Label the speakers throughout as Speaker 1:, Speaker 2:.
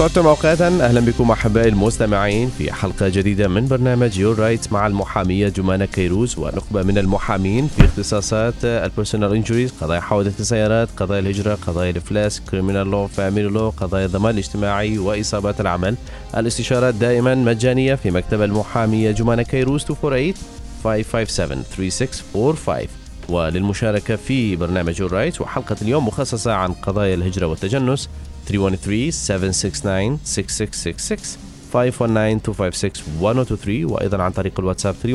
Speaker 1: أسعدتم أوقاتا أهلا بكم أحبائي المستمعين في حلقة جديدة من برنامج Your Right مع المحامية جمانة كيروز ونخبة من المحامين في اختصاصات ال personal injuries قضايا حوادث السيارات قضايا الهجرة قضايا الإفلاس criminal law family law قضايا الضمان الاجتماعي وإصابات العمل. الاستشارات دائما مجانية في مكتب المحامية جمانة كيروز 248 557 3645 وللمشاركة في برنامج Your Right وحلقة اليوم مخصصة عن قضايا الهجرة والتجنس 313-769-6666 519-256-1023 وأيضا عن طريق الواتساب 313-327-7074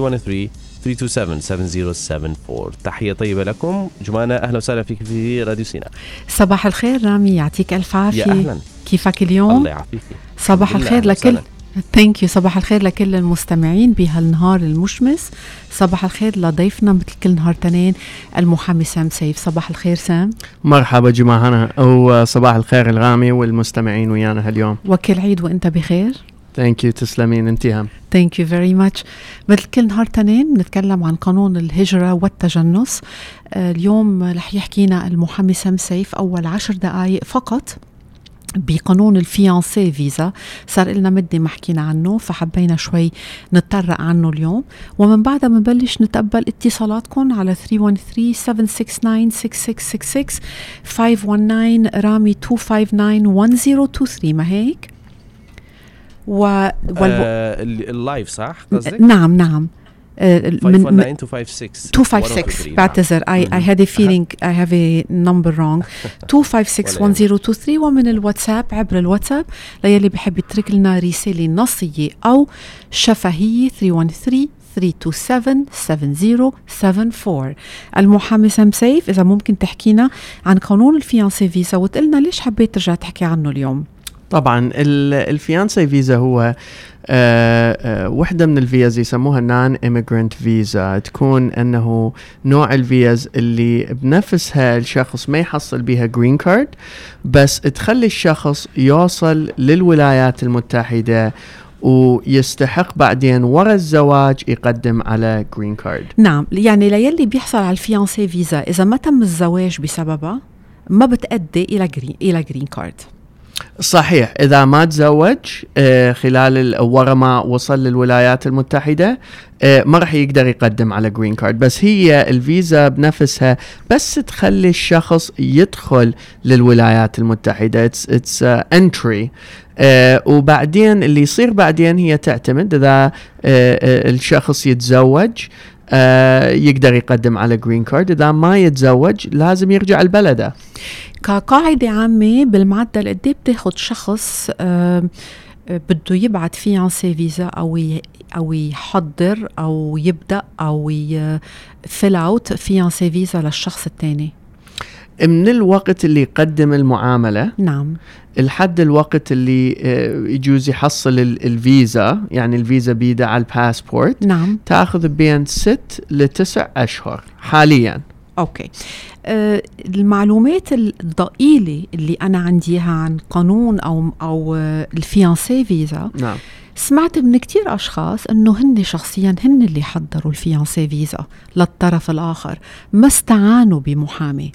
Speaker 1: تحية طيبة لكم. جمانة أهلا وسهلا فيك في راديو سينا.
Speaker 2: صباح الخير رامي يعطيك ألف عافية.
Speaker 1: يا أهلا.
Speaker 2: كيفك اليوم؟
Speaker 1: الله يعافيك.
Speaker 2: صباح الخير لكل thank you صباح الخير لكل المستمعين بهالنهار المشمس. صباح الخير لضيفنا مثل كل نهار تنين المحامي سام سيف. صباح الخير سام.
Speaker 3: مرحبا جماعة وصباح الخير لرامي والمستمعين ويانا هاليوم.
Speaker 2: وكل عيد وإنت بخير.
Speaker 3: thank you تسلمين انت هم
Speaker 2: thank you very much مثل كل نهار تنين نتكلم عن قانون الهجرة والتجنس. آه، اليوم رح يحكينا المحامي سام سيف أول عشر دقائق فقط. بقانون ال fiancé visa صار لنا مدة ما حكينا عنه فحبينا شوي نتطرق عنه اليوم ومن بعدها بنبلش نتقبل اتصالاتكم على 313-769-6666 519 رامي 259-1023 ما هيك؟
Speaker 1: و والو... آه اللايف صح قصدك؟
Speaker 2: نعم نعم
Speaker 1: من 256
Speaker 2: 256 بعتذر I, I had a feeling I have a number wrong. 256 ومن الواتساب عبر الواتساب. ليلي بحب يترك لنا رسالة نصية أو شفهية 313 327 7074 المحامي سام سيف إذا ممكن تحكينا عن قانون ال fiancé visa وتقلنا ليش حبيت ترجع تحكي عنه اليوم.
Speaker 3: طبعا ال fiancé visa هو آه، آه، وحدة من الفيز يسموها non-immigrant visa. تكون أنه نوع الفيز اللي بنفسها الشخص ما يحصل بها green card بس تخلي الشخص يوصل للولايات المتحدة ويستحق بعدين ورا الزواج يقدم على green card
Speaker 2: نعم يعني ليلي بيحصل على ال fiancé visa إذا ما تم الزواج بسببها ما بتأدي إلى green إلى green card
Speaker 3: صحيح. إذا ما تزوج آه، خلال ورا ما وصل للولايات المتحدة آه، ما راح يقدر يقدم على green card بس هي الفيزا بنفسها بس تخلي الشخص يدخل للولايات المتحدة. it's it's entry وبعدين اللي يصير بعدين هي تعتمد إذا آه، الشخص يتزوج. آه يقدر يقدم على green card إذا ما يتزوج لازم يرجع لبلده
Speaker 2: كقاعدة عامة بالمعدل قد بتاخذ شخص آه بده يبعث fiancé visa أو أو يحضر أو يبدأ أو ي fill out fiancé visa للشخص الثاني
Speaker 3: من الوقت اللي يقدم المعاملة
Speaker 2: نعم.
Speaker 3: لحد الوقت اللي آه، يجوز يحصل الفيزا يعني الفيزا بيده على الباسبورت
Speaker 2: نعم.
Speaker 3: تأخذ بين ست لتسع أشهر حاليا.
Speaker 2: okay. أه المعلومات الضئيلة اللي أنا عندي إياها عن قانون أو أو ال fiancé visa
Speaker 3: نعم.
Speaker 2: سمعت من كتير أشخاص أنه هن شخصيا هن اللي حضروا ال fiancé visa للطرف الآخر ما استعانوا بمحامي.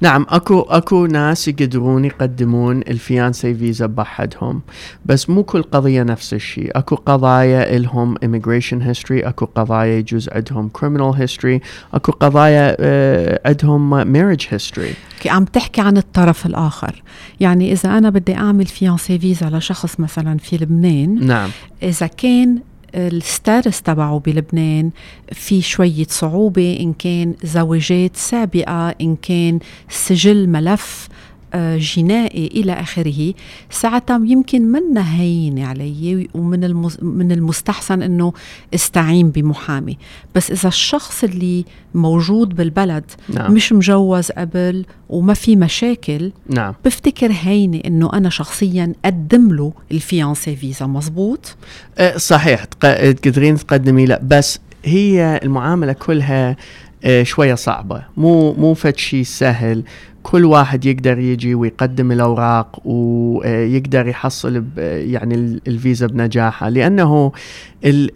Speaker 3: نعم اكو اكو ناس يقدرون يقدمون الفيانسي فيزا بحدهم بس مو كل قضية نفس الشيء. اكو قضايا إلهم immigration history اكو قضايا يجوز عندهم criminal history اكو قضايا آه، عندهم marriage history.
Speaker 2: عم تحكي عن الطرف الآخر. يعني إذا أنا بدي أعمل فيانسي فيزا لشخص مثلا في لبنان
Speaker 3: نعم.
Speaker 2: إذا كان الستاتس تبعه بلبنان في شوية صعوبة إن كان زواجات سابقة إن كان سجل ملف. جنائي إلى آخره. ساعتها يمكن منا هينه علي ومن من المستحسن إنه استعين بمحامي. بس إذا الشخص اللي موجود بالبلد
Speaker 3: نعم.
Speaker 2: مش مجوز قبل وما في مشاكل
Speaker 3: نعم.
Speaker 2: بفتكر هينة إنه أنا شخصيا قدم له الفيانسي فيزا. مزبوط
Speaker 3: أه صحيح. تقدرين تقدمي لا. بس هي المعاملة كلها أه شوية صعبة. مو مو فد شيء سهل. كل واحد يقدر يجي ويقدم الأوراق ويقدر يحصل يعني الفيزا بنجاحها لأنه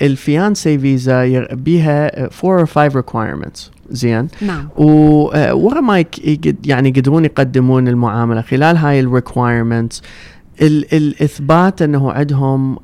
Speaker 3: ال fiancé visa بيها 4 or 5 requirements. زين؟
Speaker 2: نعم.
Speaker 3: ورا ما يعني يقدرون يقدمون المعاملة خلال هاي ال requirements ال الاثبات إنه عندهم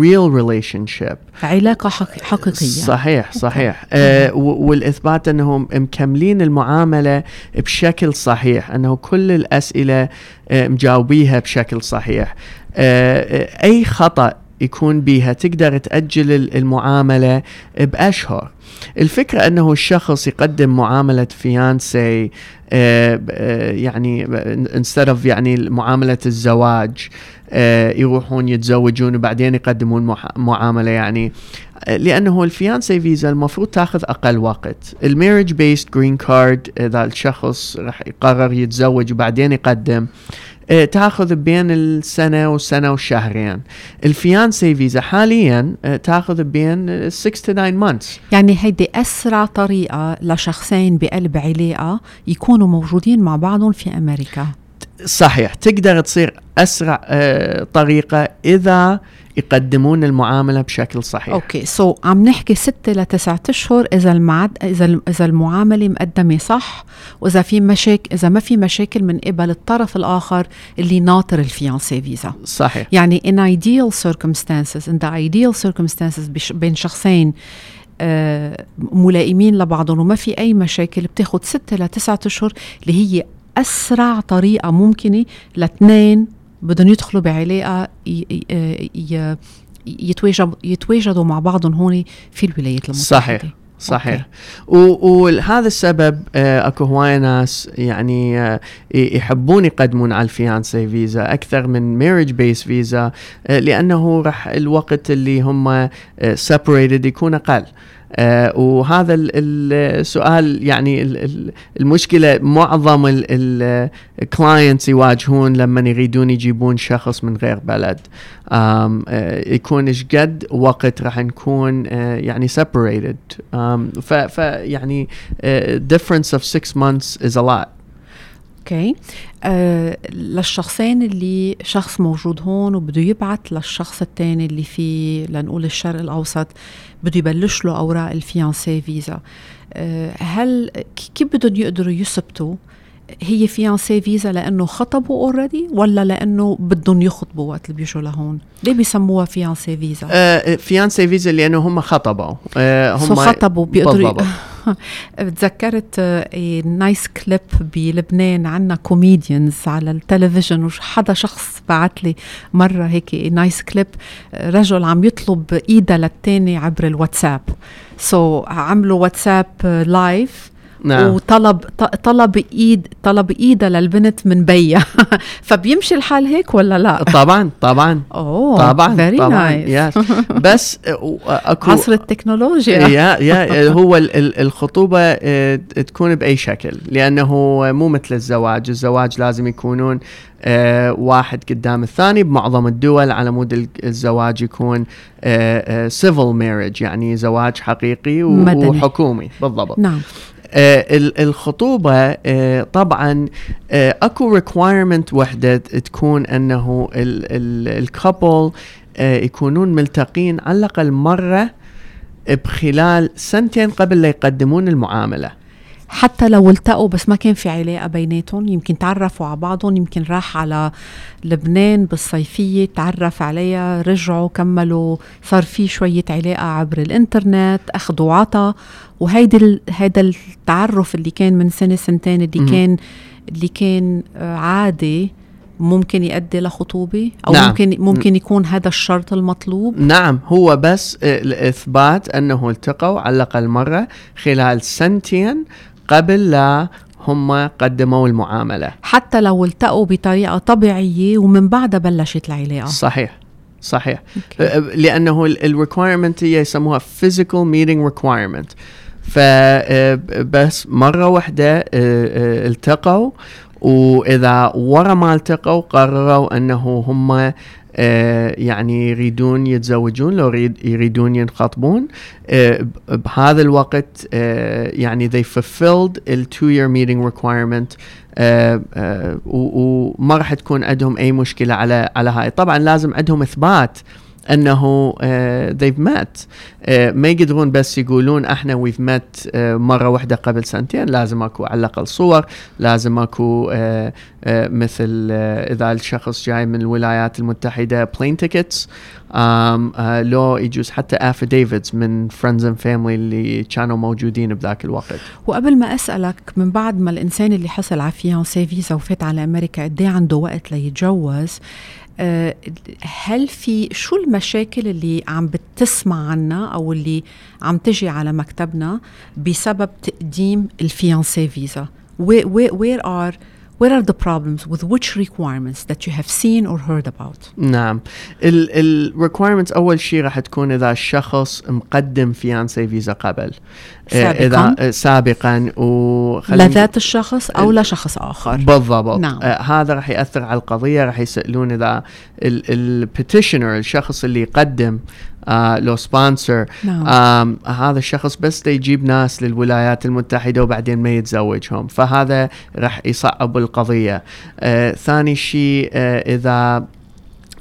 Speaker 3: real relationship
Speaker 2: علاقة حق- حقيقية.
Speaker 3: صحيح صحيح. آه و- والإثبات إنهم مكملين المعاملة بشكل صحيح إنه كل الأسئلة آه مجاوبيها بشكل صحيح. آه آه، أي خطأ يكون بيها تقدر تأجل ال- المعاملة بأشهر. الفكرة أنه الشخص يقدم معاملة fiancé آه آه، يعني instead of يعني معاملة الزواج آه يروحون يتزوجون وبعدين يقدمون معاملة يعني. لأنه ال fiancé visa المفروض تاخذ أقل وقت. ال marriage-based green card إذا الشخص راح يقرر يتزوج وبعدين يقدم تاخذ بين السنة والسنة وشهرين. ال fiancé visa حاليا تاخذ بين 6 to 9 months.
Speaker 2: يعني هيدي أسرع طريقة لشخصين بقلب علاقة يكونوا موجودين مع بعضهم في أمريكا.
Speaker 3: صحيح تقدر تصير أسرع آه، طريقة إذا يقدمون المعاملة بشكل صحيح.
Speaker 2: أوكي so, عم نحكي ستة لتسعة أشهر إذا المعد إذا إذا المعاملة مقدمة صح وإذا في مشاكل إذا ما في مشاكل من قبل الطرف الآخر اللي ناطر ال fiancé visa.
Speaker 3: صحيح.
Speaker 2: يعني in ideal circumstances in the ideal circumstances بين شخصين ملائمين لبعضهم وما في أي مشاكل بتاخد ستة لتسعة أشهر اللي هي أسرع طريقة ممكنه لاثنين بدهم يدخلوا بعلاقة ي- ي- ي- يتواجد يتواجدوا مع بعضهم هون في الولايات المتحدة.
Speaker 3: صحيح. صحيح. وهذا السبب آه، أكو هوايه ناس يعني آه، يحبون يقدمون على ال fiancé visa أكثر من marriage based visa آه، لأنه راح الوقت اللي هم separated يكون أقل. وهذا ال- ال- السؤال يعني ال- ال- المشكلة معظم ال clients يواجهون لما يريدون يجيبون شخص من غير بلد. آه يكون إيش قد وقت راح نكون آه يعني separated. ف يعني آه difference of six months is a lot.
Speaker 2: okay آه للشخصين اللي شخص موجود هون وبده يبعث للشخص الثاني اللي في لنقول الشرق الأوسط بده يبلش له أوراق ال fiancé visa. آه هل كيف بدهم يقدروا يثبتوا هي fiancé visa لأنه خطبوا already ولا لأنه بدهم يخطبوا وقت اللي بيجوا لهون؟ ليه بيسموها fiancé visa
Speaker 3: آه fiancé visa لأنه هم خطبوا. آه هم
Speaker 2: خطبوا بيقدروا. تذكرت nice clip بلبنان عنا comedians على التلفزيون وحدا شخص بعت لي مرة هيك nice clip رجل عم يطلب إيدها للتاني عبر الواتساب. so, عملوا واتساب live
Speaker 3: نعم.
Speaker 2: وطلب طلب ايد طلب إيدها للبنت من بيها. فبيمشي الحال هيك ولا لا؟
Speaker 3: طبعا طبعا.
Speaker 2: أوه
Speaker 3: طبعا very
Speaker 2: nice
Speaker 3: yes بس اكو
Speaker 2: عصر التكنولوجيا.
Speaker 3: yeah yeah هو ال- ال- الخطوبة آه، تكون بأي شكل لأنه مو مثل الزواج. الزواج لازم يكونون آه، واحد قدام الثاني بمعظم الدول. على مود ال- الزواج يكون civil marriage يعني زواج حقيقي
Speaker 2: مدني.
Speaker 3: وحكومي. بالضبط.
Speaker 2: نعم.
Speaker 3: الخطوبة آه، طبعا آه، أكو requirement وحدة تكون أنه ال couple يكونون ملتقين على الأقل مرة بخلال سنتين قبل لا يقدمون المعاملة.
Speaker 2: حتى لو التقوا بس ما كان في علاقة بيناتهم يمكن تعرفوا على بعضهم يمكن راح على لبنان بالصيفية تعرف عليها رجعوا كملوا صار في شوية علاقة عبر الإنترنت أخذوا عطا وهيدا هيدا التعرف اللي كان من سنة سنتين اللي
Speaker 3: مم.
Speaker 2: كان اللي كان آه، عادي ممكن يؤدي لخطوبة أو
Speaker 3: نعم.
Speaker 2: ممكن ممكن يكون هذا الشرط المطلوب
Speaker 3: نعم هو بس الإثبات أنه التقوا على الأقل مرة خلال سنتين قبل لا هم قدموا المعاملة.
Speaker 2: حتى لو التقوا بطريقة طبيعية ومن بعدها بلشت العلاقة.
Speaker 3: صحيح صحيح.
Speaker 2: okay.
Speaker 3: آه، لأنه ال requirement هي يسموها physical meeting requirement. فبس مرة واحدة آه، آه، التقوا وإذا ورا ما التقوا قرروا أنه هم يعني يريدون يتزوجون لو يريد يريدون ينخطبون آه، بهذا الوقت آه، يعني they fulfilled ال two year meeting requirement آه، آه، وما راح تكون عندهم أي مشكلة على على هاي. طبعا لازم عندهم إثبات أنه uh, they've met. uh, ما يقدرون بس يقولون إحنا we've met uh, مرة واحدة قبل سنتين. لازم أكو على الأقل صور. لازم أكو uh, مثل إذا الشخص جاي من الولايات المتحدة plane tickets. لو يجوز حتى affidavits من friends and family اللي كانوا موجودين بذاك الوقت.
Speaker 2: وقبل ما أسألك من بعد ما الإنسان اللي حصل على فيانسي فيزا وفات على أمريكا قد إيه عنده وقت ليتجوز؟ آه، هل في شو المشاكل اللي عم بتسمع عنها أو اللي عم تجي على مكتبنا بسبب تقديم الفيانسي فيزا؟ Where are What are the problems with which requirements that you have seen or heard about?
Speaker 3: نعم. ال requirements أول شيء راح تكون إذا الشخص مقدم fiancé visa قبل.
Speaker 2: سابقا؟
Speaker 3: اذا سابقا.
Speaker 2: ولذات الشخص أو لشخص آخر.
Speaker 3: بالضبط.
Speaker 2: نعم.
Speaker 3: آه هذا راح يأثر على القضية راح يسألون إذا ال petitioner الشخص اللي يقدم آه لو sponsor
Speaker 2: نعم.
Speaker 3: آه هذا الشخص بس يجيب ناس للولايات المتحدة وبعدين ما يتزوجهم. فهذا راح يصعب القضية. آه ثاني شيء آه إذا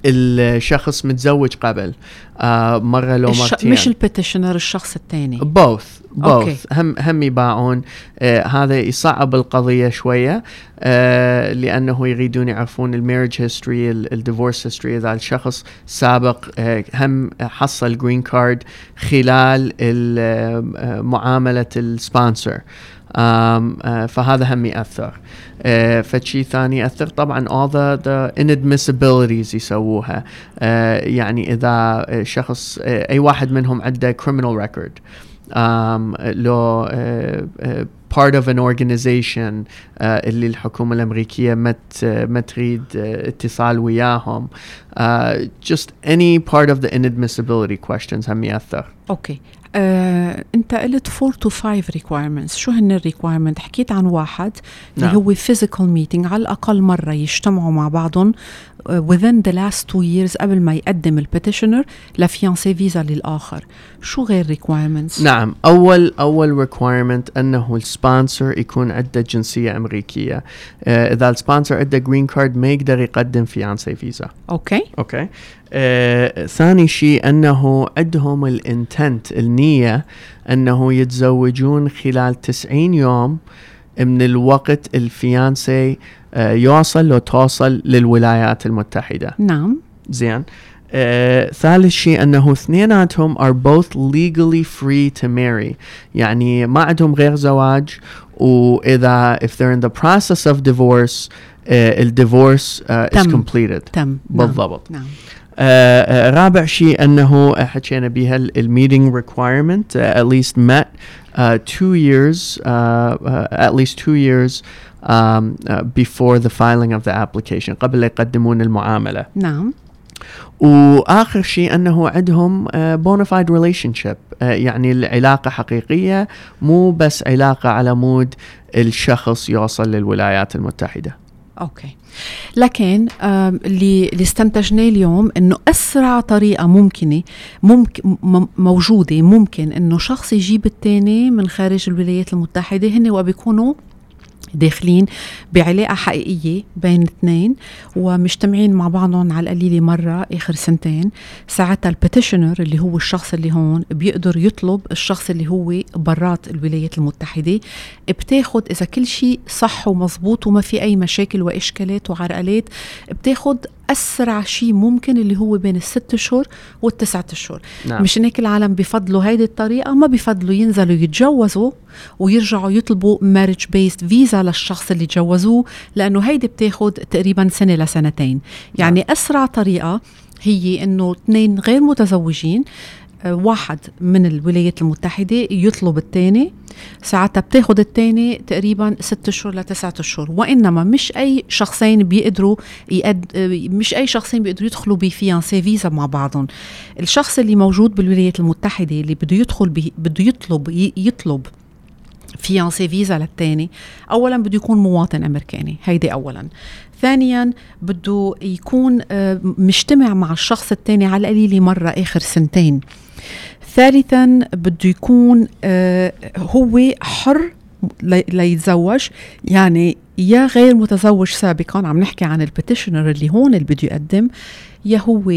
Speaker 3: الشخص متزوج قبل آه مرة لو
Speaker 2: الش...
Speaker 3: مرتين.
Speaker 2: مش ال petitioner الشخص الثاني. both
Speaker 3: both هم هم يباعون. آه هذا يصعب القضية شوية آه لأنه يريدون يعرفون ال marriage history ال divorce history إذا الشخص سابق آه هم حصل green card خلال ال- آه، معاملة السبونسر آه، فهذا هم يأثر. آه، فشي ثاني يأثر. طبعا all the, the inadmissibilities يسووها. يعني إذا شخص أي واحد منهم عنده criminal record. Um, لو uh, uh, part of an organization uh, اللي الحكومة الأمريكية ما ما تريد uh, اتصال وياهم. Uh, just any part of the inadmissibility questions هم يأثر.
Speaker 2: okay. آه، أنت قلت 4 to 5 requirements. شو هن ال requirement حكيت عن واحد اللي
Speaker 3: نعم.
Speaker 2: هو physical meeting على الأقل مرة يجتمعوا مع بعضهم. Within the last two years قبل ما يقدم ال petitioner ل fiancé visa للآخر. شو غير requirements
Speaker 3: نعم أول أول requirement أنه ال sponsor يكون عنده جنسية أمريكية. uh, إذا ال sponsor عنده green card ما يقدر يقدم fiancé visa
Speaker 2: okay.
Speaker 3: okay. آه، ثاني شيء أنه عندهم الانتنت النية أنه يتزوجون خلال 90 يوم من الوقت الفيانسي يوصل لو توصل للولايات المتحدة.
Speaker 2: نعم.
Speaker 3: زين. آه، ثالث شيء أنه اثنيناتهم are both legally free to marry. يعني ما عندهم غير زواج وإذا if they're in the process of divorce آه، ال divorce uh, is completed.
Speaker 2: تم. نعم.
Speaker 3: بالضبط.
Speaker 2: نعم.
Speaker 3: آه، آه، رابع شيء أنه حكينا بها ال meeting requirement at least met uh, two years uh, uh, at least two years uh, before the filing of the application قبل يقدمون المعاملة.
Speaker 2: نعم.
Speaker 3: وآخر شيء أنه عندهم bona fide relationship يعني العلاقة حقيقية مو بس علاقة على مود الشخص يوصل للولايات المتحدة.
Speaker 2: okay. لكن آم، اللي اللي استنتجناه اليوم إنه أسرع طريقة ممكنة ممكن موجودة ممكن إنه شخص يجيب الثاني من خارج الولايات المتحدة هن وبيكونوا داخلين بعلاقة حقيقية بين الاثنين ومجتمعين مع بعضهم على القليلة مرة آخر سنتين. ساعتها ال petitioner اللي هو الشخص اللي هون بيقدر يطلب الشخص اللي هو برات الولايات المتحدة. بتاخد إذا كل شيء صح ومزبوط وما في أي مشاكل وإشكالات وعرقلات بتاخد أسرع شيء ممكن اللي هو بين الست أشهر والتسعة أشهر
Speaker 3: نعم.
Speaker 2: مشان هيك العالم بفضلوا هيدي الطريقة ما بفضلوا ينزلوا يتجوزوا ويرجعوا يطلبوا مارج بيست فيزا للشخص اللي تجوزوه لأنه هيدي بتاخد تقريبا سنة لسنتين. يعني أسرع طريقة هي إنه اثنين غير متزوجين واحد من الولايات المتحدة يطلب الثاني ساعتها بتاخد الثاني تقريبا ست اشهر لتسعة اشهر وإنما مش أي شخصين بيقدروا يقد آه، مش أي شخصين بيقدروا يدخلوا بفيانسي فيزا مع بعضهم. الشخص اللي موجود بالولايات المتحدة اللي بده يدخل بي بده يطلب يطلب فيانسي فيزا للثاني اولا بده يكون مواطن أمريكاني. هيدي اولا. ثانيا بده يكون آه، مجتمع مع الشخص الثاني على القليلة مرة آخر سنتين. ثالثا بده يكون آه، هو حر لي- ليتزوج. يعني يا غير متزوج سابقا عم نحكي عن البيتيشنر اللي هون اللي بده يقدم يا هو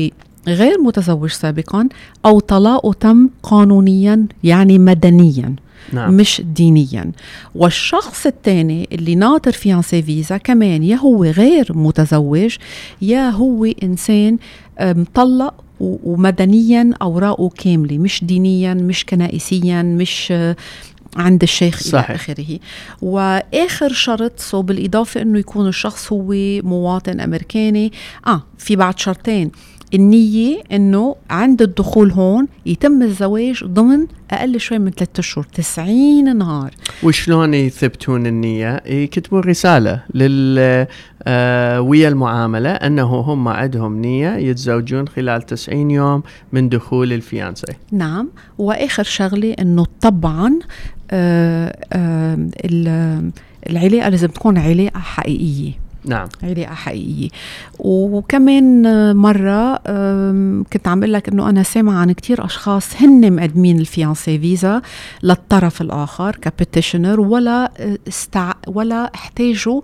Speaker 2: غير متزوج سابقا أو طلاقه تم قانونيا يعني مدنيا
Speaker 3: نعم.
Speaker 2: مش دينيا. والشخص الثاني اللي ناطر فيانسي فيزا كمان يا هو غير متزوج يا هو إنسان آه، مطلق ومدنيا أوراقه كاملة مش دينيا مش كنائسيا مش آه، عند الشيخ
Speaker 3: صحيح.
Speaker 2: إلى آخره. وآخر شرط سو بالإضافة أنه يكون الشخص هو مواطن أمريكاني. آه في بعد شرطين. النية إنه عند الدخول هون يتم الزواج ضمن أقل شوي من ثلاثة أشهر 90 نهار.
Speaker 3: وشلون يثبتون النية؟ يكتبون رسالة لل آه، ويا المعاملة أنه هم عندهم نية يتزوجون خلال 90 يوم من دخول الفيانسي
Speaker 2: نعم. وآخر شغلة إنه طبعا آه آه ال- العلاقة لازم تكون علاقة حقيقية.
Speaker 3: نعم.
Speaker 2: علاقة حقيقية وكمان مرة آم، كنت عم أقول لك إنه أنا سامعة عن كتير أشخاص هن مقدمين الفيانسي فيزا للطرف الآخر كبيتيشنر ولا آه، استع... ولا احتاجوا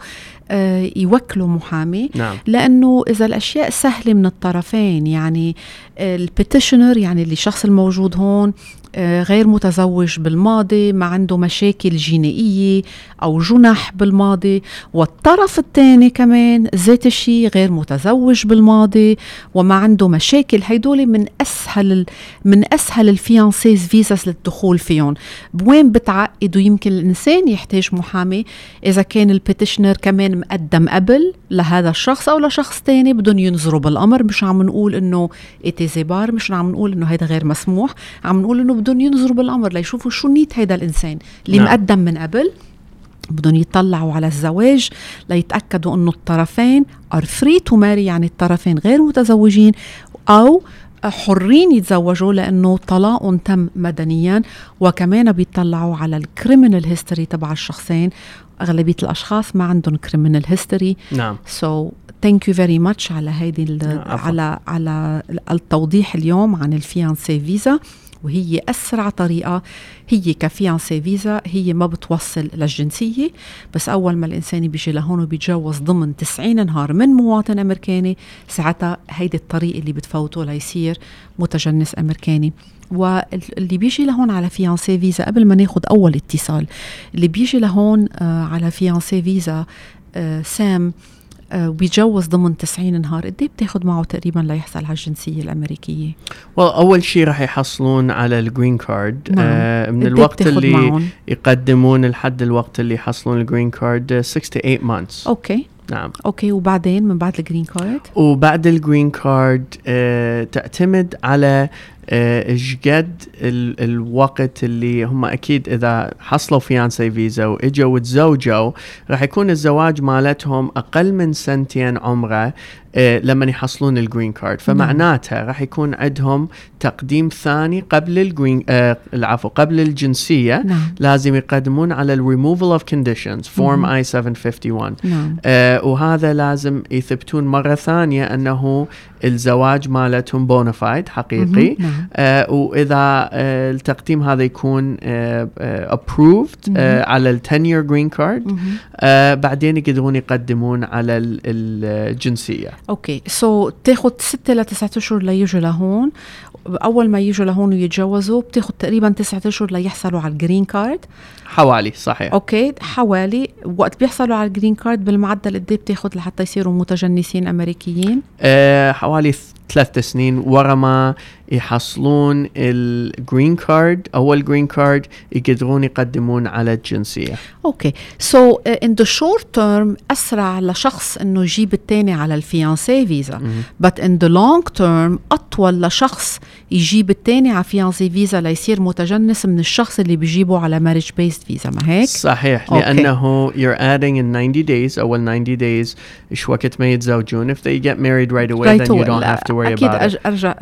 Speaker 2: آه، يوكلوا محامي.
Speaker 3: نعم.
Speaker 2: لأنه إذا الأشياء سهلة من الطرفين يعني petitioner يعني اللي الشخص الموجود هون غير متزوج بالماضي ما عنده مشاكل جنائية أو جنح بالماضي. والطرف الثاني كمان ذات الشيء غير متزوج بالماضي وما عنده مشاكل. هيدول من أسهل من أسهل fiancé's visas للدخول فيهم. بوين بتعقدوا؟ يمكن الإنسان يحتاج محامي. إذا كان petitioner كمان مقدم قبل لهذا الشخص أو لشخص تاني بدهم ينظروا بالأمر. مش عم نقول إنه it is a bar مش عم نقول إنه هيدا غير مسموح. عم نقول إنه بدهم ينظروا بالأمر ليشوفوا شو نيت هيدا الإنسان اللي
Speaker 3: نعم.
Speaker 2: نعم. مقدم من قبل بدهم يطلعوا على الزواج ليتأكدوا أنه الطرفين are free to marry يعني الطرفين غير متزوجين أو حرين يتزوجوا لأنه طلاقهم تم مدنيا وكمان بيطلعوا على ال criminal history تبع الشخصين أغلبية الأشخاص ما عندهم criminal history
Speaker 3: نعم
Speaker 2: so thank you very much على هيدي
Speaker 3: عفواً.
Speaker 2: على على التوضيح اليوم عن ال fiancé visa وهي أسرع طريقة. هي ك fiancé visa هي ما بتوصل للجنسية. بس أول ما الإنسان بيجي لهون وبيتجوز ضمن 90 نهار من مواطن أمريكاني ساعتها هيدي الطريق اللي بتفوته ليصير متجنس أمريكاني. واللي بيجي لهون على fiancé visa قبل ما ناخد أول اتصال اللي بيجي لهون آه على fiancé visa آه سام وبيتجوز ضمن 90 نهار قد إيه بتاخد معه تقريبا ليحصل على الجنسية الأمريكية؟
Speaker 3: Well, أول شيء راح يحصلون على ال green card
Speaker 2: نعم.
Speaker 3: آه من
Speaker 2: إيه
Speaker 3: الوقت اللي
Speaker 2: معهم؟
Speaker 3: يقدمون لحد الوقت اللي يحصلون ال green card 6 to 8 months.
Speaker 2: okay.
Speaker 3: نعم.
Speaker 2: okay وبعدين من بعد ال green card
Speaker 3: وبعد ال green card آه تعتمد على آه، إيش قد ال- الوقت اللي هم أكيد إذا حصلوا fiancé visa وإجوا وتزوجوا راح يكون الزواج مالتهم أقل من سنتين عمره آه، لما يحصلون ال green card فمعناتها راح يكون عندهم تقديم ثاني قبل ال green آه العفو قبل الجنسية.
Speaker 2: نعم.
Speaker 3: لازم يقدمون على الريموفل اوف كونديشنز فورم اي 751
Speaker 2: نعم.
Speaker 3: آه وهذا لازم يثبتون مرة ثانية أنه الزواج مالتهم bona fide
Speaker 2: حقيقي. نعم.
Speaker 3: آه وإذا آه التقديم هذا يكون آه آه approved آه على ال 10 year green card.
Speaker 2: مهم.
Speaker 3: آه بعدين يقدرون يقدمون على ال- الجنسية
Speaker 2: okay. so بتاخد ستة لتسعة أشهر ليجوا لهون. أول ما يجوا لهون ويتجوزوا بتاخد تقريبا تسعة أشهر ليحصلوا على ال green card
Speaker 3: حوالي صحيح.
Speaker 2: okay حوالي. وقت بيحصلوا على ال green card بالمعدل قد إيه بتاخد لحتى يصيروا متجنسين أمريكيين؟
Speaker 3: آه حوالي ثلاث سنين ورا ما يحصلون ال green card أول green card يقدرون يقدمون على الجنسية.
Speaker 2: okay. so in the short term أسرع لشخص إنه يجيب الثاني على ال fiancé visa. but in the long term أطول لشخص يجيب الثاني على fiancé visa ليصير متجنس من الشخص اللي بيجيبه على marriage based visa ما هيك؟
Speaker 3: صحيح
Speaker 2: okay.
Speaker 3: لأنه you're adding in 90 days أول 90 days إيش وقت ما يتزوجون؟ if they get married right away
Speaker 2: Right
Speaker 3: then you don't have to worry
Speaker 2: أكيد
Speaker 3: about it.
Speaker 2: أج- أرجع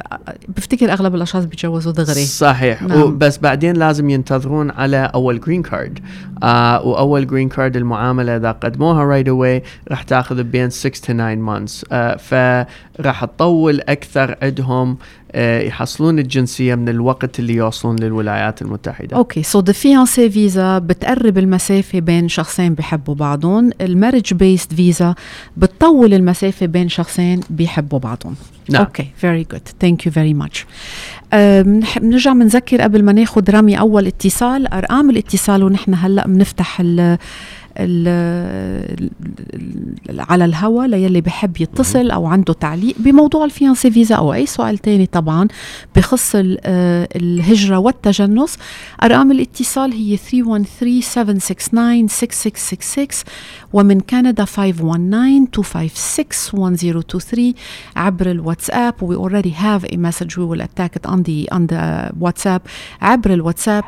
Speaker 2: بفتكر أغلب الأشخاص بيتجوزوا دغري.
Speaker 3: صحيح.
Speaker 2: نعم.
Speaker 3: بس بعدين لازم ينتظرون على أول green card آه وأول green card المعاملة إذا قدموها رايت right اواي راح تاخذ بين 6 to 9 months. آه فراح تطول أكثر عندهم يحصلون الجنسية من الوقت اللي يوصلون للولايات المتحدة.
Speaker 2: okay so the fiancé visa بتقرب المسافة بين شخصين بيحبوا بعضهم ال marriage based visa بتطول المسافة بين شخصين بيحبوا بعضهم.
Speaker 3: نعم.
Speaker 2: okay very good thank you very much بنرجع بنذكر قبل ما ناخذ رامي أول اتصال أرقام الاتصال ونحن هلأ بنفتح ال على الهوا للي بحب يتصل أو عنده تعليق بموضوع ال fiancé visa أو أي سؤال تاني طبعا بخص آه، الهجرة والتجنس. أرقام الاتصال هي 313-769-6666 ومن كندا 519-256-1023 عبر الواتساب. We already have a message. We will attack it on the on the WhatsApp. عبر الواتساب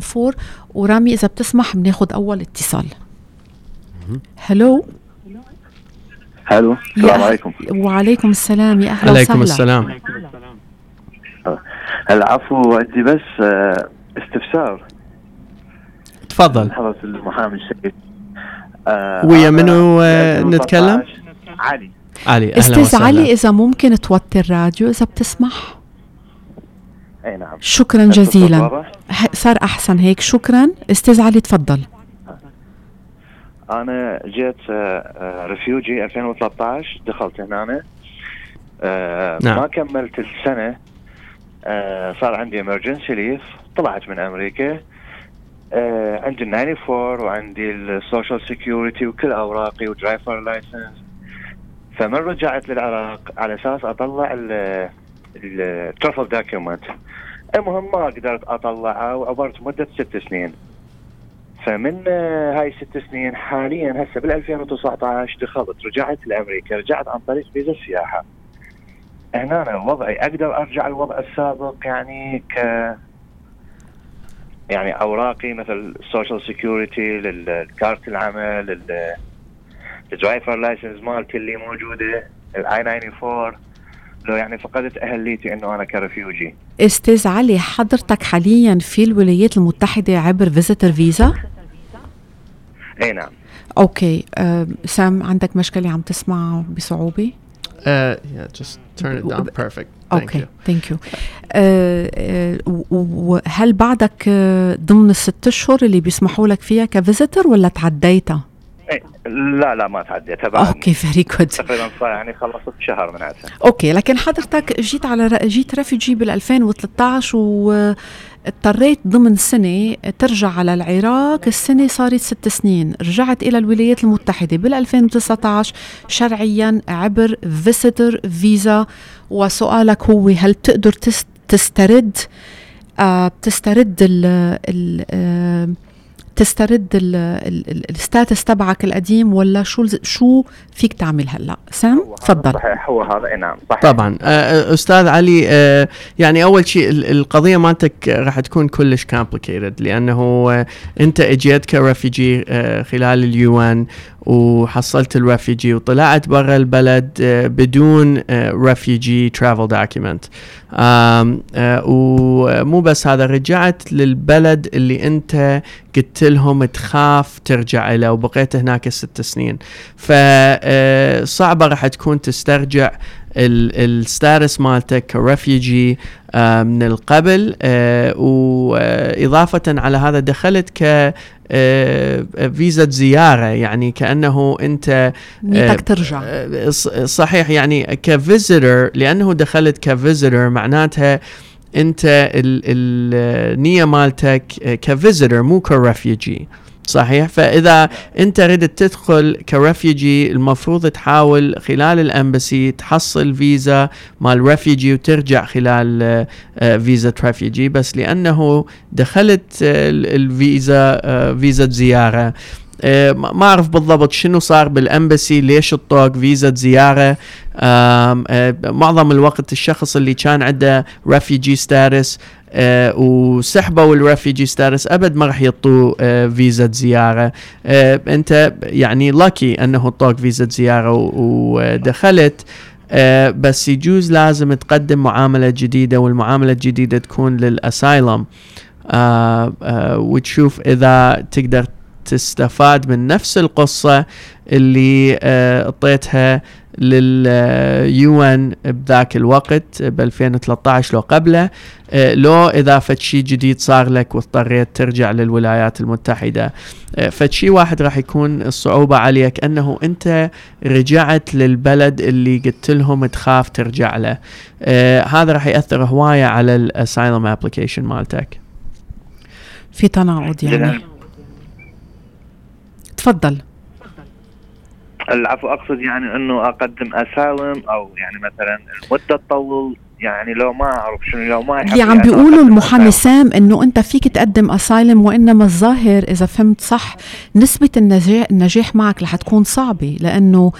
Speaker 2: 313-327-7077 74 ورامي إذا بتسمح بناخذ أول اتصال. هلو؟
Speaker 4: هلو السلام عليكم.
Speaker 2: وعليكم السلام. يا أهلا
Speaker 3: عليكم السلام.
Speaker 4: العفو عندي بس آه، استفسار.
Speaker 3: تفضل.
Speaker 4: حضرة المحامي السيد
Speaker 3: آه ويا منو آه نتكلم؟
Speaker 4: علي.
Speaker 3: علي
Speaker 2: أستاذ علي إذا ممكن توطي الراديو إذا بتسمح.
Speaker 4: أي نعم.
Speaker 2: شكرا جزيلا. صار أحسن هيك. شكرا. أستاذ علي تفضل.
Speaker 4: أنا جيت refugee آه، 2013 دخلت هنا. آه، نعم. ما كملت السنة. آه، صار عندي emergency leave طلعت من أمريكا. عندي ال 94 وعندي ال social security وكل أوراقي و driver license فمن رجعت للعراق على أساس أطلع ال travel document. المهم ما قدرت أطلعها وعبرت مدة ست سنين. فمن آه، هاي ست سنين حاليا هسه بال 2019 دخلت رجعت لأمريكا رجعت عن طريق فيزا السياحه هنا أنا وضعي أقدر أرجع الوضع السابق يعني ك يعني أوراقي مثل ال social security الكارت العمل ال driver license مالتي اللي موجودة ال I-94 لو يعني فقدت أهليتي إنه أنا ك
Speaker 2: refugee أستاذ علي حضرتك حاليا في الولايات المتحدة عبر visitor visa
Speaker 4: أي نعم
Speaker 2: okay أه سام عندك مشكلة عم تسمع بصعوبة
Speaker 3: Uh, yeah, just turn it down. Perfect.
Speaker 2: okay thank you وهل بعدك آه، ضمن الست أشهر اللي بيسمحوا لك فيها ك visitor ولا تعديتها؟
Speaker 4: إيه، لا لا ما تعديتها بعد
Speaker 2: okay very good
Speaker 4: تقريبا يعني خلصت شهر من عدها
Speaker 2: okay لكن حضرتك جيت على جيت refugee بال 2013 واضطريت ضمن سنة ترجع على العراق. السنة صارت ست سنين. رجعت إلى الولايات المتحدة بال 2019 شرعيا عبر visitor visa وسؤالك هو هل تقدر تسترد آه تسترد ال ال آه تسترد ال status تبعك القديم ولا شو شو فيك تعمل هلأ؟ سام تفضل.
Speaker 4: صحيح هو هذا نعم صحيح.
Speaker 3: طبعا. آه، آه، أستاذ علي آه، يعني أول شيء القضية مالتك راح تكون كلش complicated لأنه أنت اجيت ك refugee خلال ال UN وحصلت ال refugee وطلعت برا البلد بدون refugee travel document ومو بس هذا رجعت للبلد اللي انت قلت لهم تخاف ترجع له وبقيت هناك ست سنين. فصعبة راح تكون تسترجع ال status مالتك ك refugee آه، من القبل آه، وإضافة على هذا دخلت ك آه، فيزا زيارة يعني كأنه أنت
Speaker 2: نيتك ترجع.
Speaker 3: صحيح يعني ك visitor لأنه دخلت ك visitor معناتها أنت النيه مالتك ك visitor مو ك refugee. صحيح؟ فإذا أنت ردت تدخل ك refugee المفروض تحاول خلال الأمبسي تحصل فيزا مال refugee وترجع خلال آه، فيزا refugee. بس لأنه دخلت الفيزا آه، فيزا زيارة. آه، ما أعرف بالضبط شنو صار بال embassy ليش انطوك فيزا زيارة. معظم الوقت الشخص اللي كان عنده refugee status آه وسحبوا ال refugee status أبد ما راح يعطوا آه فيزا زيارة. آه أنت يعني lucky أنه انطوك فيزا زيارة ودخلت. آه بس يجوز لازم تقدم معاملة جديدة والمعاملة الجديدة تكون لل asylum. آه آه وتشوف إذا تقدر تستفاد من نفس القصة اللي آه، اعطيتها لل UN بذاك الوقت ب 2013 لو قبله آه، لو إذا فد شيء جديد صار لك واضطريت ترجع للولايات المتحدة. آه، فد شيء واحد راح يكون الصعوبة عليك أنه أنت رجعت للبلد اللي قلت لهم تخاف ترجع له. آه، هذا راح يأثر هواية على ال asylum application مالتك.
Speaker 2: في تناقض يعني. تفضل.
Speaker 4: العفو أقصد يعني إنه أقدم أسالم أو يعني مثلا المدة تطول يعني لو ما أعرف شنو لو ما
Speaker 2: اللي عم بيقولوا المحامي سام إنه أنت فيك تقدم اسايلم وإنما الظاهر إذا فهمت صح نسبة النجاح النجاح معك رح تكون صعبة لأنه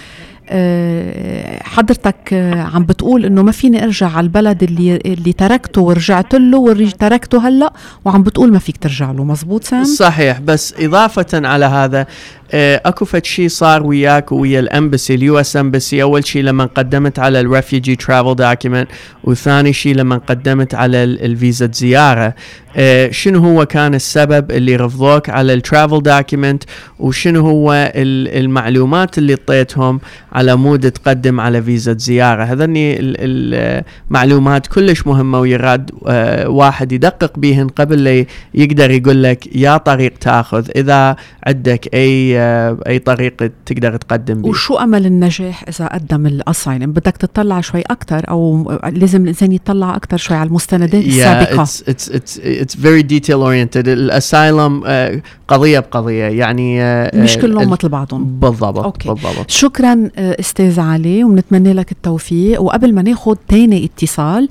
Speaker 2: حضرتك آه، عم بتقول إنه ما فيني أرجع على البلد اللي اللي تركته ورجعت له وتركته هلأ وعم بتقول ما فيك ترجع له. مزبوط سام؟
Speaker 3: صحيح بس إضافة على هذا آه، أكو فد شيء صار وياك ويا ال embassy ال US embassy أول شيء لما قدمت على ال refugee travel document وثاني شيء لما قدمت على الفيزا زيارة. آه، شنو هو كان السبب اللي رفضوك على ال travel document وشنو هو المعلومات اللي اعطيتهم على مود تقدم على فيزا زيارة؟ هذني المعلومات كلش مهمة ويراد آه، واحد يدقق بيهن قبل لا يقدر يقول لك يا طريق تاخذ. إذا عندك أي أي طريقة تقدر تقدم
Speaker 2: بيه وشو أمل النجاح إذا قدم الاسايلم بدك تطلع شوي أكثر أو لازم الإنسان يطلع أكثر شوي على المستندات السابقة؟
Speaker 3: it's, it's, it's, it's very detail oriented الأسايلم uh, قضية بقضية. يعني
Speaker 2: uh, مش كلهم مثل بعضهم.
Speaker 3: بالضبط أوكي. بالضبط.
Speaker 2: شكرا uh, أستاذ علي وبنتمنى لك التوفيق. وقبل ما ناخذ ثاني اتصال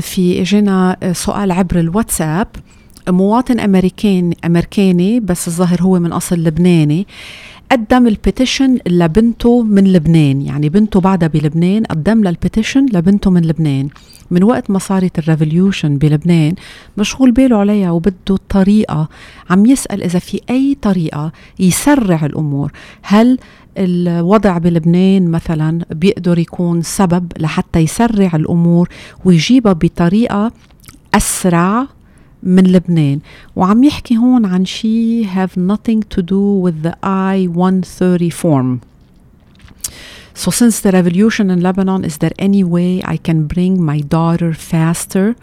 Speaker 2: في إجينا سؤال عبر الواتساب. مواطن امريكاني أمريكاني بس الظاهر هو من أصل لبناني قدم ال petition لبنته من لبنان. يعني بنته بعدها بلبنان قدم لها ال petition لبنته من لبنان. من وقت ما صارت ال revolution بلبنان مشغول باله عليها وبده طريقة عم يسأل إذا في أي طريقة يسرع الأمور. هل الوضع بلبنان مثلا بيقدر يكون سبب لحتى يسرع الأمور ويجيبها بطريقة أسرع؟ من لبنان وعم يحكي هون عن شيء have nothing to do with the I-130 form So since the revolution in Lebanon, is there any way I can bring my daughter faster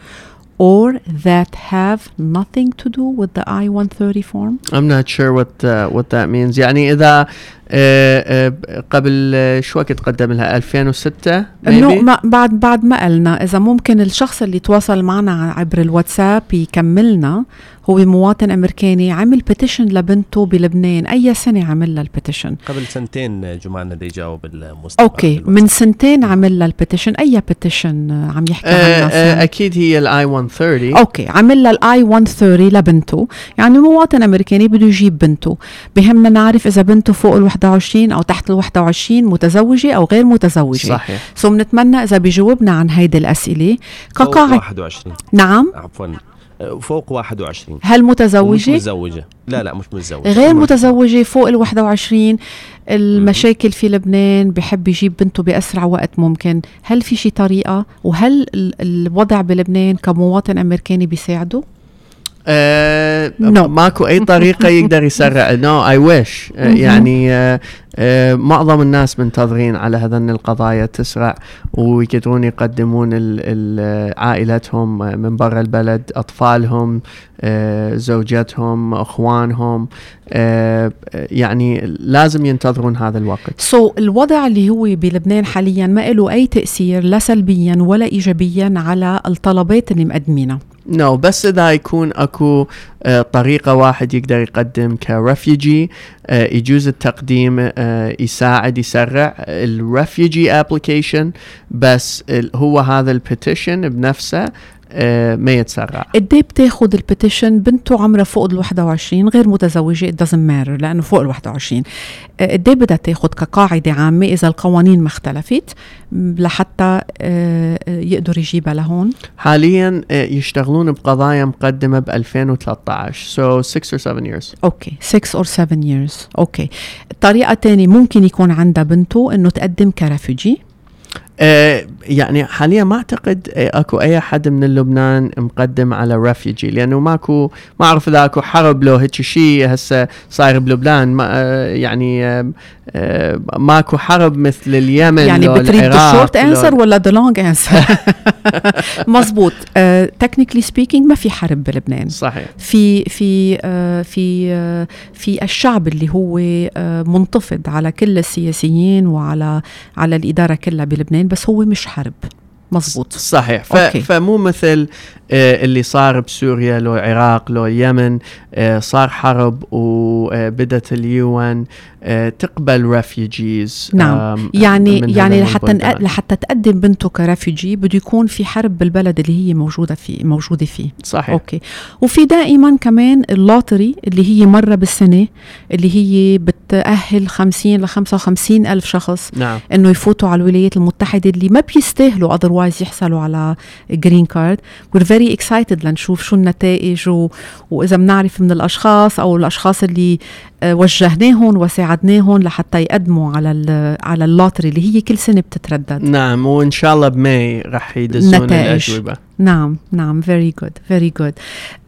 Speaker 2: or that have nothing to do with the I-130 form?
Speaker 3: I'm not sure what uh, what that means. يعني إذا آه، آه، قبل شو وقت قدم لها 2006
Speaker 2: إنه ما بعد بعد ما قلنا إذا ممكن الشخص اللي تواصل معنا عبر الواتساب يكملنا هو مواطن أمريكاني عمل petition لبنته بلبنان. أي سنة عمل لها ال petition
Speaker 1: قبل سنتين جمعنا بده يجاوب المستقبل
Speaker 2: أوكي. من سنتين عمل لها ال petition أي petition عم يحكي
Speaker 3: آه عنها آه أكيد هي ال I-130
Speaker 2: okay. عمل لها ال I-130 لبنته. يعني مواطن أمريكاني بده يجيب بنته. بهمنا نعرف إذا بنته فوق ال 21 أو تحت ال 21 متزوجة أو غير متزوجة.
Speaker 3: صحيح.
Speaker 2: سو بنتمنى إذا بيجاوبنا عن هيدي الأسئلة.
Speaker 1: كقاعده 21
Speaker 2: نعم.
Speaker 1: عفوا. فوق 21
Speaker 2: هل متزوجة؟
Speaker 1: مش متزوجة. لا لا مش متزوجة.
Speaker 2: غير متزوجة فوق ال 21 المشاكل في لبنان بحب يجيب بنته بأسرع وقت ممكن. هل في شي طريقة؟ وهل الوضع بلبنان كمواطن أمريكاني بيساعده؟
Speaker 3: آه no. ماكو أي طريقة يقدر يسرع. no I wish يعني آه آه معظم الناس منتظرين على هذن القضايا تسرع ويقدرون يقدمون عائلتهم من برا البلد أطفالهم آه زوجتهم أخوانهم. آه يعني لازم ينتظرون هذا الوقت.
Speaker 2: so, الوضع اللي هو بلبنان حاليا ما له أي تأثير لا سلبيا ولا ايجابيا على الطلبات اللي مقدمينها.
Speaker 3: no, بس إذا يكون أكو آه طريقة واحد يقدر يقدم ك refugee آه يجوز التقديم آه يساعد يسرع ال refugee application بس هو هذا ال petition بنفسه ما يتسرع.
Speaker 2: قد إيه بتاخذ ال petition بنته عمرها فوق ال 21 غير متزوجة doesn't matter لأنه فوق ال 21 قد إيه بدها تاخذ كقاعدة عامة إذا القوانين ما اختلفت لحتى آه يقدر يجيبها لهون.
Speaker 3: حاليا آه يشتغلون بقضايا مقدمة ب 2013 so 6 or 7 years.
Speaker 2: okay 6 or 7 years. okay. طريقة ثانية ممكن يكون عندها بنته إنه تقدم ك refugee
Speaker 3: آه يعني حاليا ما أعتقد أكو أي حد من لبنان مقدم على refugee لأنه ماكو ما أعرف إذا أكو حرب لو هيك شيء هسه صاير بلبنان ما آه يعني آه آه ماكو حرب مثل اليمن
Speaker 2: يعني بتريد الشورت انسر ولا ذا لونج انسر مزبوط تكنيكلي سبيكينج ما في حرب بلبنان.
Speaker 3: صحيح.
Speaker 2: في في في في الشعب اللي هو منتفض على كل السياسيين وعلى على الإدارة كلها بلبنان. بس هو مش حرب. مزبوط
Speaker 3: صحيح. ف... فمو مثل آه اللي صار بسوريا لو العراق لو اليمن آه صار حرب وبدت ال UN آه تقبل refugees
Speaker 2: نعم. يعني يعني لحتى لحتى تقدم بنته ك refugee بده يكون في حرب بالبلد اللي هي موجودة فيه موجودة فيه.
Speaker 3: صحيح.
Speaker 2: أوكي. وفي دائما كمان ال lottery اللي هي مرة بالسنة اللي هي بتأهل 50 ل 55 ألف شخص
Speaker 3: نعم.
Speaker 2: إنه يفوتوا على الولايات المتحدة اللي ما بيستاهلوا otherwise يحصلوا على green card we're very excited لنشوف شو النتائج و... وإذا بنعرف من الأشخاص أو الأشخاص اللي وجهناهم وساعدناهم لحتى يقدموا على على ال lottery اللي هي كل سنة بتتردد.
Speaker 3: نعم وإن شاء الله بماي رح يدزون الأجوبة.
Speaker 2: نعم نعم very good very good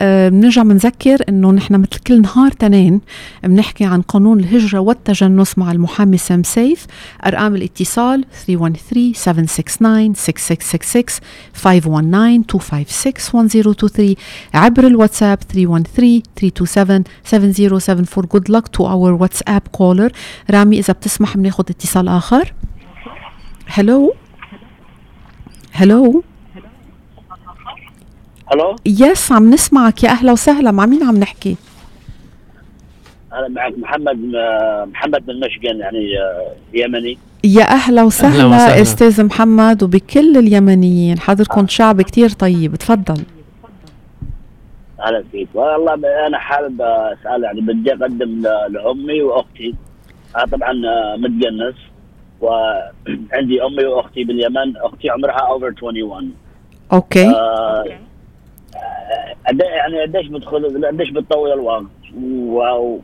Speaker 2: بنرجع بنذكر إنه نحن مثل كل نهار تنين بنحكي عن قانون الهجرة والتجنس مع المحامي سام سيف أرقام الاتصال 313 769 6666 519 256 1023 عبر الواتساب 313 327 7074 good luck to our WhatsApp caller. رامي إذا بتسمح بناخذ اتصال آخر. هلو هلو
Speaker 5: ألو
Speaker 2: يس عم نسمعك. يا أهلا وسهلا. مع مين عم نحكي؟
Speaker 5: أنا معك محمد محمد من Michigan يعني يمني.
Speaker 2: يا أهلا وسهلا, أهلا وسهلا. أستاذ محمد وبكل اليمنيين. حضركم شعب كتير طيب. تفضل.
Speaker 5: أهلا فيك والله أنا حابب أسأل يعني بدي أقدم لأمي وأختي. أنا طبعا متجنس. وعندي أمي وأختي باليمن. أختي عمرها over 21
Speaker 2: أوكي.
Speaker 5: آه يعني قديش بدخل قديش بتطول الوقت؟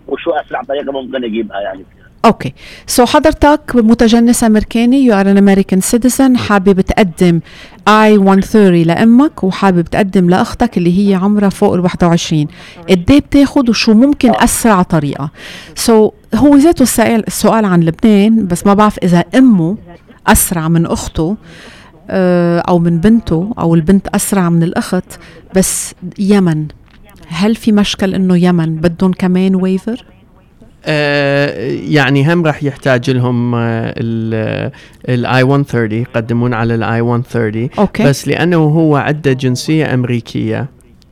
Speaker 5: وشو أسرع طريقة ممكن أجيبها يعني؟
Speaker 2: أوكي so حضرتك متجنس أمريكاني you are an American citizen حابب تقدم I-130 لأمك وحابب تقدم لأختك اللي هي عمرها فوق ال 21 قد إيه بتاخذ وشو ممكن أسرع طريقة؟ so هو ذاته السؤال السؤال عن لبنان بس ما بعرف إذا أمه أسرع من أخته أو من بنته أو البنت أسرع من الأخت بس يمن. هل في مشكل إنه يمن؟ بدهم كمان waiver؟
Speaker 3: آه يعني هم راح يحتاج لهم ال I-130 يقدمون على ال I-130
Speaker 2: أوكي.
Speaker 3: بس لأنه هو عنده جنسية أمريكية.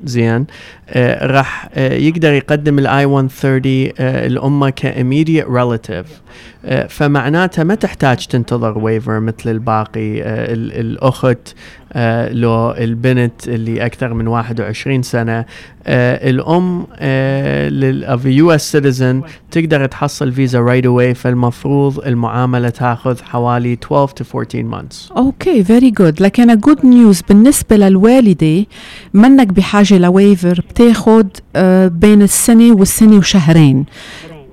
Speaker 3: زين. آه راح آه يقدر يقدم ال I-130 آه لأمه ك immediate relative. آه فمعناتها ما تحتاج تنتظر waiver مثل الباقي آه الأخت. آه لو البنت اللي أكثر من 21 سنة. آه الأم آه US citizen تقدر تحصل فيزا right away فالمفروض المعاملة تاخذ حوالي 12 to 14 months.
Speaker 2: أوكي very good لكن good news بالنسبة للوالدة منك بحاجة ل waiver بتاخذ آه بين السنة والسنة وشهرين.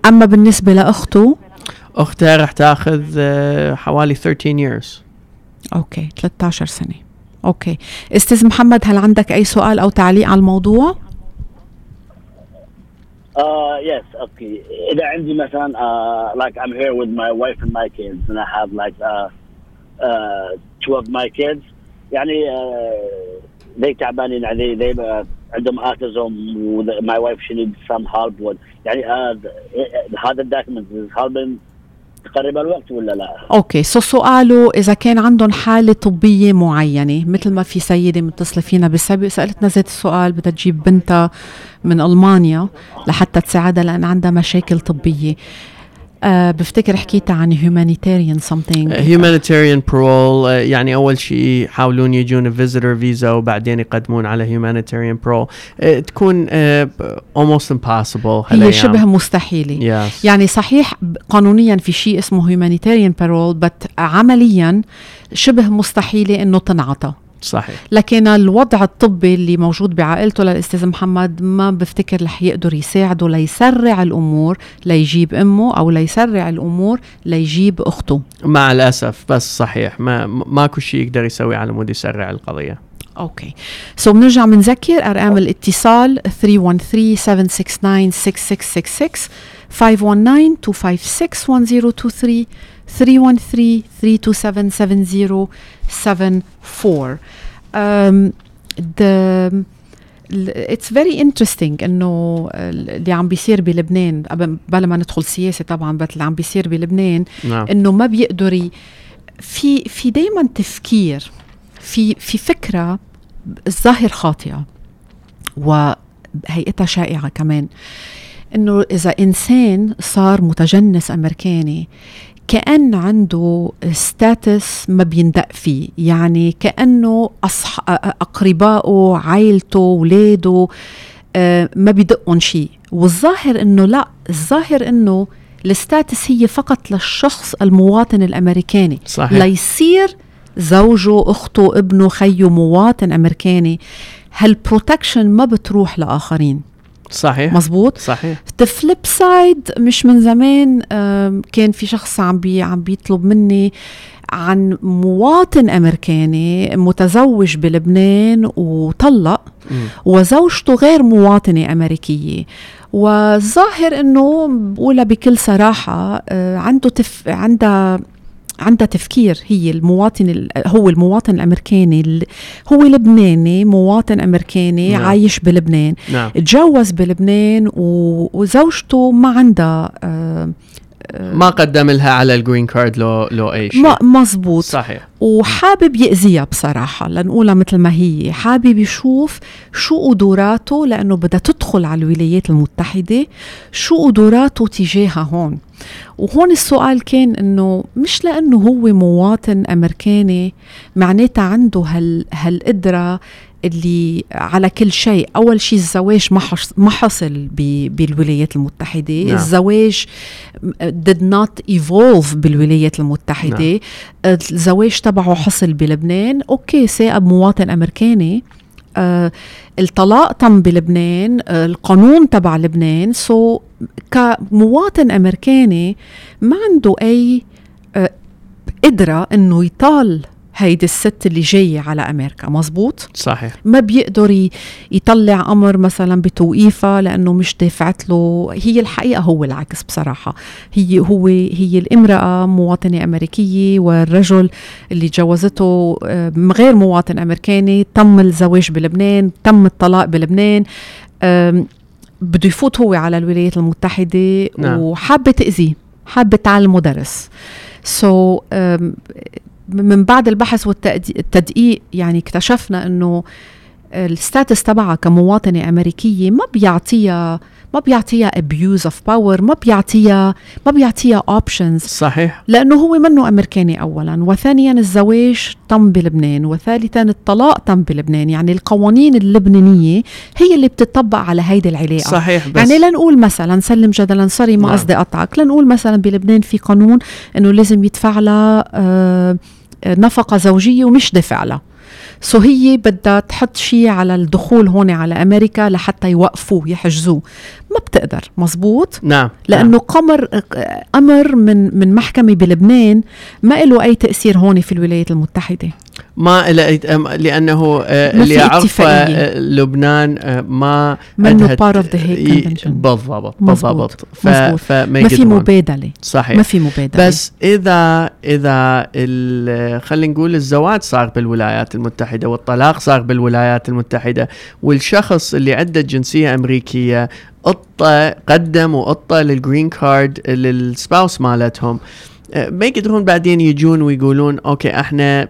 Speaker 2: أما بالنسبة لأخته؟
Speaker 3: أختها رح تاخذ آه حوالي 13 years.
Speaker 2: أوكي 13 سنة. أوكي. أستاذ محمد هل عندك أي سؤال أو تعليق على الموضوع؟
Speaker 5: آه يس أوكي. إذا عندي مثلا لايك ام هير وذ ماي وايف اند ماي كيدز أنا هاف لايك ا 12 ماي كيدز يعني زي uh, تعبانين علي زي عندهم autism و my wife she need some help يعني هذا ال document is helping تقرب الوقت ولا لا؟
Speaker 2: أوكي so سؤاله إذا كان عندهم حالة طبية معينة مثل ما في سيدة متصلة فينا بالسابق سألتنا ذات السؤال بدها تجيب بنتها من ألمانيا لحتى تساعدها لأن عندها مشاكل طبية أه بفتكر حكيت عن humanitarian something.
Speaker 3: Humanitarian parole uh, يعني أول شيء يحاولون يجون visitor visa وبعدين يقدمون على humanitarian parole. uh, تكون uh, almost impossible
Speaker 2: هي شبه مستحيلة.
Speaker 3: Yes.
Speaker 2: يعني صحيح قانونيا في شيء اسمه humanitarian parole بس عمليا شبه مستحيلة إنه تنعطى.
Speaker 3: صحيح.
Speaker 2: لكن الوضع الطبي اللي موجود بعائلته للأستاذ محمد ما بفتكر رح يقدر يساعده ليسرع الأمور ليجيب أمه أو ليسرع الأمور ليجيب أخته.
Speaker 3: مع الأسف بس صحيح ما ماكو شيء يقدر يسوي على مود يسرع
Speaker 2: القضية. أوكي. so بنرجع بنذكر أرقام الاتصال 313 769 6666 519 256 1023 313 327 7074 um, the it's very interesting إنه اللي عم بيصير بلبنان بلا ما ندخل سياسة طبعا بس اللي عم بيصير بلبنان نعم. إنه ما بيقدر في في دائما تفكير في في فكرة الظاهر خاطئة وهيئتها شائعة كمان إنه إذا إنسان صار متجنس أمريكاني كأن عنده ستاتس ما بيندق فيه. يعني كأنه أصح... أقربائه عائلته ولاده آه، ما بيدقهم شيء والظاهر إنه لا. الظاهر إنه ال status هي فقط للشخص المواطن الأمريكاني.
Speaker 3: صحيح.
Speaker 2: ليصير زوجه أخته ابنه خيه مواطن أمريكاني. هال protection ما بتروح لآخرين.
Speaker 3: صحيح.
Speaker 2: مزبوط
Speaker 3: صحيح.
Speaker 2: flip side مش من زمان كان في شخص عم بي عم بيطلب مني عن مواطن أمريكاني متزوج بلبنان وطلق. وزوجته غير مواطنة أمريكية. والظاهر إنه بقولها بكل صراحة آه، عنده تف عندها عندها تفكير هي المواطن هو المواطن الأمريكاني هو لبناني مواطن أمريكاني نعم. عايش بلبنان
Speaker 3: نعم.
Speaker 2: تجوز بلبنان وزوجته ما عندها آه
Speaker 3: ما قدم لها على الجرين كارد لو لو أي شيء.
Speaker 2: مزبوط.
Speaker 3: صحيح.
Speaker 2: وحابب يأذيها بصراحة لنقولها مثل ما هي. حابب يشوف شو قدراته لأنه بدها تدخل على الولايات المتحدة شو قدراته تجاهها هون. وهون السؤال كان إنه مش لأنه هو مواطن أمريكاني معناتها عنده هال هالقدرة اللي على كل شيء. أول شيء الزواج ما ما حصل بالولايات المتحدة. نعم. الزواج did not evolve بالولايات المتحدة. نعم. الزواج تبعه حصل بلبنان. أوكي ثاقب مواطن أمريكاني. آه الطلاق تم بلبنان. آه القانون تبع لبنان. سو so كمواطن أمريكاني ما عنده أي آه قدرة إنه يطال هيدي الست اللي جاية على أمريكا مزبوط؟
Speaker 3: صحيح
Speaker 2: ما بيقدر يطلع أمر مثلا بتوقيفها لأنه مش دافعت له هي الحقيقة هو العكس بصراحة هي هو هي الامرأة مواطنة أمريكية والرجل اللي جوزته آه، غير مواطن أمريكاني تم الزواج بلبنان تم الطلاق بلبنان بده يفوت هو على الولايات المتحدة نعم. وحابة تأذيه حابة تعلمه درس so, من بعد البحث والتدقيق يعني اكتشفنا إنه ال status تبعها كمواطنة أمريكية ما بيعطيها ما بيعطيها abuse of power ما بيعطيها ما بيعطيها options.
Speaker 3: صحيح.
Speaker 2: لأنه هو منه أمريكاني أولا وثانيا الزواج تم بلبنان وثالثا الطلاق تم بلبنان. يعني القوانين اللبنانية هي اللي بتطبق على هيدي العلاقة.
Speaker 3: صحيح
Speaker 2: بس يعني لنقول مثلا سلم جدلا sorry ما نعم. قصدي أقطعك لنقول مثلا بلبنان في قانون أنه لازم يدفع لها آه نفقة زوجية ومش دفع لها. so هي بدها تحط شيء على الدخول هون على أمريكا لحتى يوقفوه يحجزوه. ما بتقدر. مزبوط؟
Speaker 3: نعم
Speaker 2: لأنه
Speaker 3: نعم.
Speaker 2: أمر أمر من من محكمة بلبنان ما له أي تأثير هون في الولايات المتحدة.
Speaker 3: ما لأنه آه، اللي أعرفه آه، لبنان آه، ما
Speaker 2: منه part of the هيك
Speaker 3: بالضبط بالضبط.
Speaker 2: ما في مبادلة.
Speaker 3: صحيح.
Speaker 2: ما في مبادلة.
Speaker 3: بس إذا إذا خلينا نقول الزواج صار بالولايات المتحدة والطلاق صار بالولايات المتحدة والشخص اللي عنده جنسية أمريكية قدموا قدموا لل green card لل spouse مالتهم ما يقدرون بعدين يجون ويقولون okay إحنا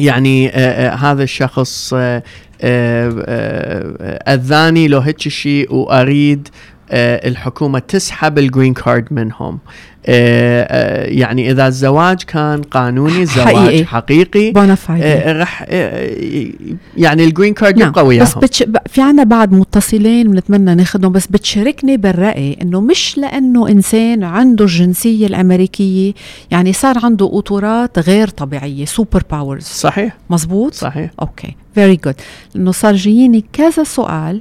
Speaker 3: يعني آه آه هذا الشخص آه آه, اذاني لو هيك شيء وأريد الحكومة تسحب ال green card منهم. آه، آه، يعني إذا الزواج كان قانوني زواج
Speaker 2: حقيقي.
Speaker 3: حقيقي آه، رح آه، يعني ال green card
Speaker 2: نعم
Speaker 3: يبقى وياهم
Speaker 2: بس بتش... في عنا بعد متصلين بنتمنى ناخذهم بس بتشاركني بالرأي إنه مش لأنه إنسان عنده الجنسية الأمريكية يعني صار عنده قدرات غير طبيعية super powers
Speaker 3: صحيح.
Speaker 2: مزبوط؟
Speaker 3: صحيح.
Speaker 2: Okay. Very good لأنه صار جاييني كذا سؤال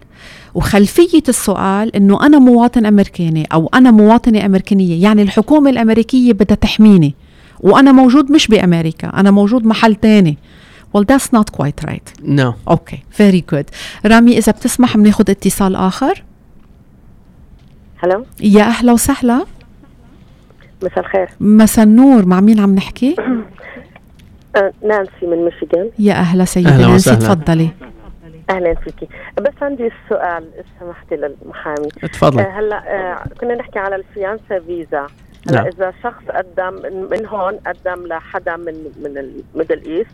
Speaker 2: وخلفية السؤال إنه أنا مواطن أمريكاني أو أنا مواطنة أمريكانية يعني الحكومة الأمريكية بدها تحميني وأنا موجود مش بأمريكا أنا موجود محل تاني. Well that's not quite right.
Speaker 3: No
Speaker 2: okay very good رامي إذا بتسمح بناخذ اتصال آخر؟
Speaker 6: Hello
Speaker 2: يا أهلا وسهلا.
Speaker 6: مساء الخير.
Speaker 2: مساء النور. مع مين عم نحكي؟
Speaker 6: نانسي من ميشيغان.
Speaker 2: يا أهلا سيدة
Speaker 3: أهلا
Speaker 2: نانسي
Speaker 3: وسهلا.
Speaker 2: تفضلي.
Speaker 6: أهلا فيكي. بس عندي سؤال إذا سمحتي للمحامي.
Speaker 3: تفضل
Speaker 6: آه، هلا آه، كنا نحكي على ال fiancé visa. هلا
Speaker 3: نعم.
Speaker 6: إذا شخص قدم من- من هون قدم لحدا من من ال Middle East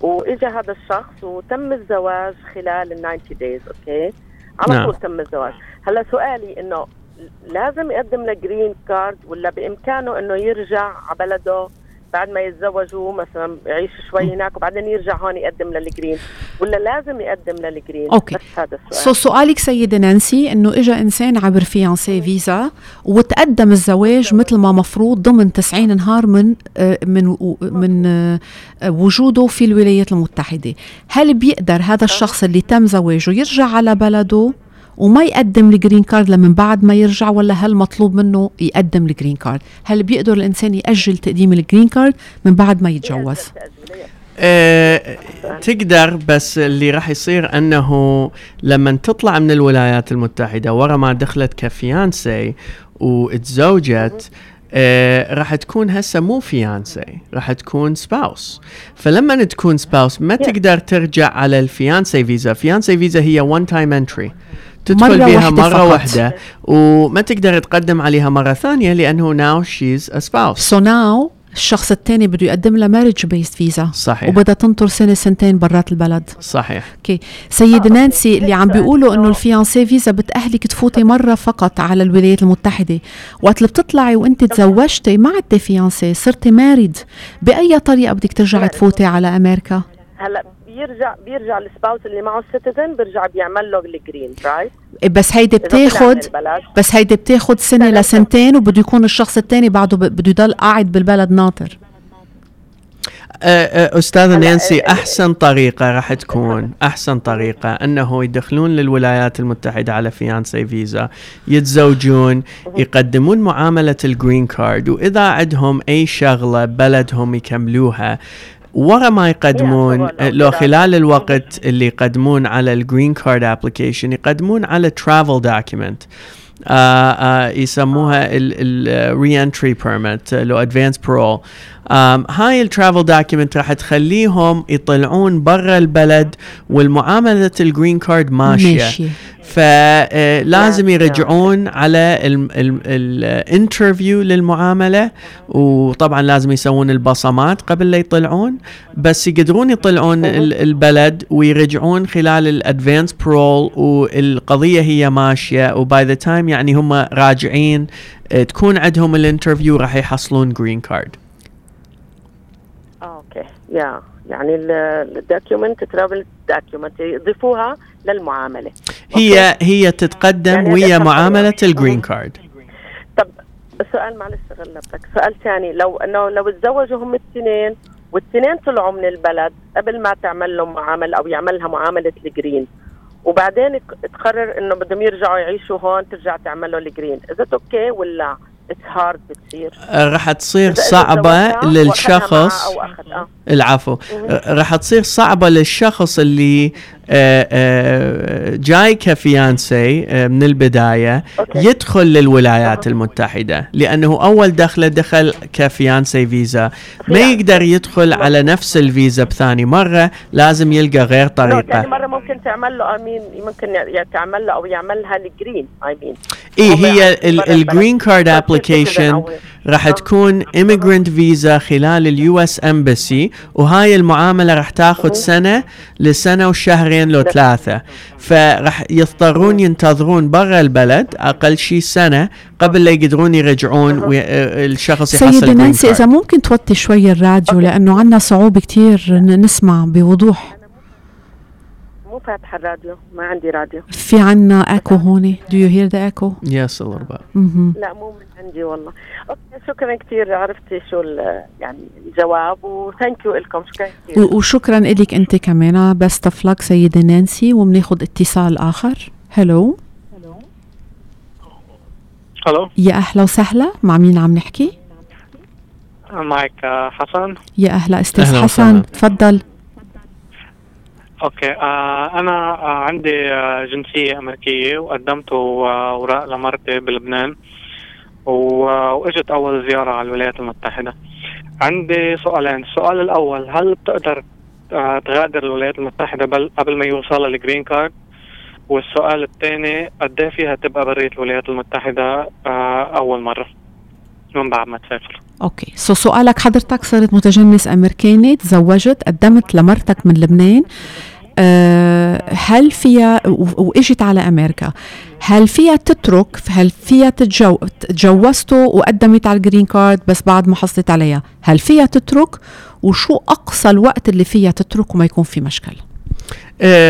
Speaker 6: واجى هذا الشخص وتم الزواج خلال ال 90 days okay؟ على
Speaker 3: نعم.
Speaker 6: طول تم الزواج. هلا سؤالي إنه لازم يقدم له green card ولا بإمكانه إنه يرجع على بلده بعد ما يتزوجوا مثلا يعيش شوي هناك وبعدين يرجع هون يقدم له ال green ولا لازم يقدم له ال green
Speaker 2: أوكي.
Speaker 6: بس هذا
Speaker 2: so
Speaker 6: السؤال
Speaker 2: سؤالك سيدة نانسي إنه اجى إنسان عبر fiancé visa وتقدم الزواج مثل ما مفروض ضمن 90 نهار من آه، من من آه، وجوده في الولايات المتحدة. هل بيقدر هذا الشخص اللي تم زواجه يرجع على بلده؟ وما يقدم ال green card لمن بعد ما يرجع ولا هل مطلوب منه يقدم ال green card هل بيقدر الإنسان يأجل تقديم ال green card من بعد ما يتجوز؟
Speaker 3: آه، تقدر بس اللي راح يصير أنه لما تطلع من الولايات المتحدة ورا ما دخلت ك fiancé وتزوجت آه راح تكون هسه مو fiancée راح تكون spouse فلما تكون spouse ما تقدر ترجع على ال fiancé visa. Fiancé visa هي one time entry تدخل
Speaker 2: مرة
Speaker 3: بها
Speaker 2: واحدة
Speaker 3: مرة
Speaker 2: فقط.
Speaker 3: واحدة. وما تقدر تقدم عليها مرة ثانية لأنه now she's a spouse.
Speaker 2: So now الشخص الثاني بده يقدم له marriage based visa
Speaker 3: صحيح.
Speaker 2: وبدها تنطر سنة سنتين برات البلد.
Speaker 3: صحيح.
Speaker 2: Okay سيدة نانسي اللي عم بيقولوا إنه ال fiancé visa بتأهلك تفوتي مرة فقط على الولايات المتحدة. وقت اللي بتطلعي وإنت تزوجتي ما عدتي fiancée صرتي married بأي طريقة بدك ترجعي تفوتي على أمريكا؟
Speaker 6: هلا بيرجع بيرجع ال spouse اللي معه ال citizen بيرجع بيعمل له ال green
Speaker 2: right بس هيدي بتاخد. بس هيدي بتاخد سنة
Speaker 6: سنة.
Speaker 2: لسنتين وبده يكون الشخص الثاني بعده بده يضل قاعد بالبلد ناطر
Speaker 3: آه، أستاذة
Speaker 6: هلا،
Speaker 3: نانسي
Speaker 6: آه،
Speaker 3: أحسن طريقة راح تكون أحسن طريقة أنه يدخلون للولايات المتحدة على fiancé visa يتزوجون يقدمون معاملة ال green card وإذا عندهم أي شغلة بلدهم يكملوها ورا ما يقدمون لو. خلال الوقت اللي يقدمون على ال green card application يقدمون على travel document يسموها ال reentry permit لو advance parole هاي ال travel document راح تخليهم يطلعون برا البلد والمعاملة ال green card
Speaker 2: ماشية. ماشية.
Speaker 3: فلازم
Speaker 6: نعم،
Speaker 3: يرجعون على ال interview للمعاملة وطبعا لازم يسوون البصمات قبل لا يطلعون بس يقدرون يطلعون ال- البلد ويرجعون خلال ال advance parole والقضية هي ماشية و by the time يعني هم راجعين آه، تكون عندهم ال interview راح يحصلون
Speaker 6: green card يا يعني ال document travel document يضيفوها للمعاملة.
Speaker 3: هي هي تتقدم
Speaker 6: يعني
Speaker 3: ويا
Speaker 6: معاملة.
Speaker 3: ال
Speaker 6: green.
Speaker 3: card
Speaker 6: طب السؤال معلش غلبتك سؤال ثاني. لو إنه لو تزوجوا هم الاثنين والاثنين طلعوا من البلد قبل ما تعمل لهم معاملة أو يعملها معاملة ال green وبعدين تقرر إنه بدهم يرجعوا يعيشوا هون ترجع تعمل له ال green اذا okay ولا hard بتصير
Speaker 3: آه، راح تصير
Speaker 6: وأخذها
Speaker 3: للشخص. العفو. آه، راح تصير صعبة للشخص اللي جاي ك fiancée آه، من البداية
Speaker 6: okay.
Speaker 3: يدخل للولايات المتحدة لأنه أول دخلة دخل ك fiancée visa
Speaker 6: ما.
Speaker 3: يقدر يدخل على نفس الفيزا بثاني مرة لازم يلقى غير
Speaker 6: لو ثاني
Speaker 3: طريقة
Speaker 6: مرة ممكن تعمل له I mean ممكن تعمل له أو يعملها ال green I
Speaker 3: mean
Speaker 6: إيه
Speaker 3: هي ال
Speaker 6: green.
Speaker 3: card
Speaker 6: application أو-
Speaker 3: راح
Speaker 6: آه.
Speaker 3: تكون immigrant visa خلال ال U.S. embassy وهاي المعاملة راح تاخذ سنة لسنة وشهرين شهرين لو ثلاثة. فرح يضطرون ينتظرون برا البلد أقل شيء سنة قبل لا يقدرون يرجعون والشخص يحصل
Speaker 2: سيدة نانسي إذا ممكن توطي شوي الراديو لأنه عندنا صعوبة كتير نسمع بوضوح
Speaker 6: مو فاتحة الراديو. ما عندي راديو.
Speaker 2: في عنا اكو هون؟ Do you hear the echo?
Speaker 3: Yes a little bit.
Speaker 6: لا مو من عندي والله. okay شكرا كثير عرفتي شو يعني الجواب و thank you لكم. شكرا كثير
Speaker 2: وشكرا لك أنت كمان. best of luck سيدة نانسي وبناخذ اتصال آخر. hello
Speaker 7: hello
Speaker 2: يا أهلا وسهلا. مع مين عم نحكي؟
Speaker 7: معك حسن.
Speaker 2: يا أهلا أستاذ حسن. تفضل.
Speaker 7: okay. آه أنا آه عندي آه جنسية أمريكية وقدمت أوراق لمرتي بلبنان وإجت أول زيارة على الولايات المتحدة. عندي سؤالين. السؤال الأول هل بتقدر آه تغادر الولايات المتحدة قبل ما يوصل ال green card والسؤال الثاني قد إيه فيها تبقى برية الولايات المتحدة آه أول مرة؟ من بعد ما تسافر.
Speaker 2: okay. so سؤالك حضرتك صرت متجنس أمريكاني تزوجت قدمت لمرتك من لبنان. أه هل فيها وإجت على أمريكا. هل فيها تترك؟ هل فيها تتجو تجوزته وقدمت على ال green card بس بعد ما حصلت عليها؟ هل فيها تترك؟ وشو أقصى الوقت اللي فيها تترك وما يكون في مشكل
Speaker 3: أه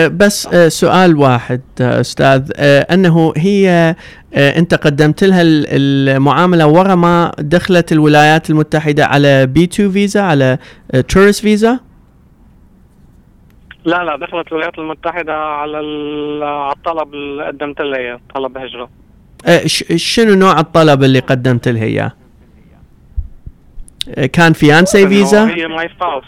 Speaker 3: بس أه سؤال واحد أه أستاذ أنه هي أنت قدمت لها المعاملة ورا ما دخلت الولايات المتحدة على B2 visa على tourist visa
Speaker 7: لا لا دخلت الولايات المتحدة على الطلب اللي قدمت لها إياه طلب
Speaker 3: هجرة شنو نوع الطلب اللي قدمت لها إياه؟ كان fiancée visa؟
Speaker 7: هي my spouse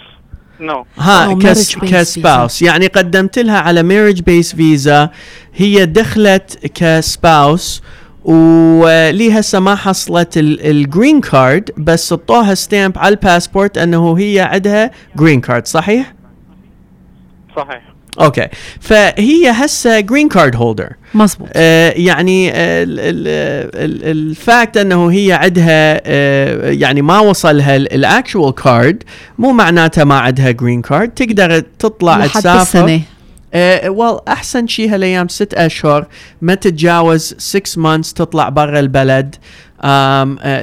Speaker 7: no
Speaker 3: ها كس ك spouse يعني قدمت لها على marriage based visa هي دخلت ك spouse ولي هسه ما حصلت ال green card بس حطوها stamp على الباسبورت أنه هي عندها green card صحيح؟
Speaker 7: صحيح.
Speaker 3: okay. فهي هسه green card holder
Speaker 2: مزبوط
Speaker 3: آه يعني آه ال fact أنه هي عندها آه يعني ما وصلها ال actual card مو معناتها ما عندها green card تقدر تطلع تسافر.
Speaker 2: السنة
Speaker 3: آه well أحسن شيء هالايام ست أشهر ما تتجاوز 6 months تطلع برا البلد. uh,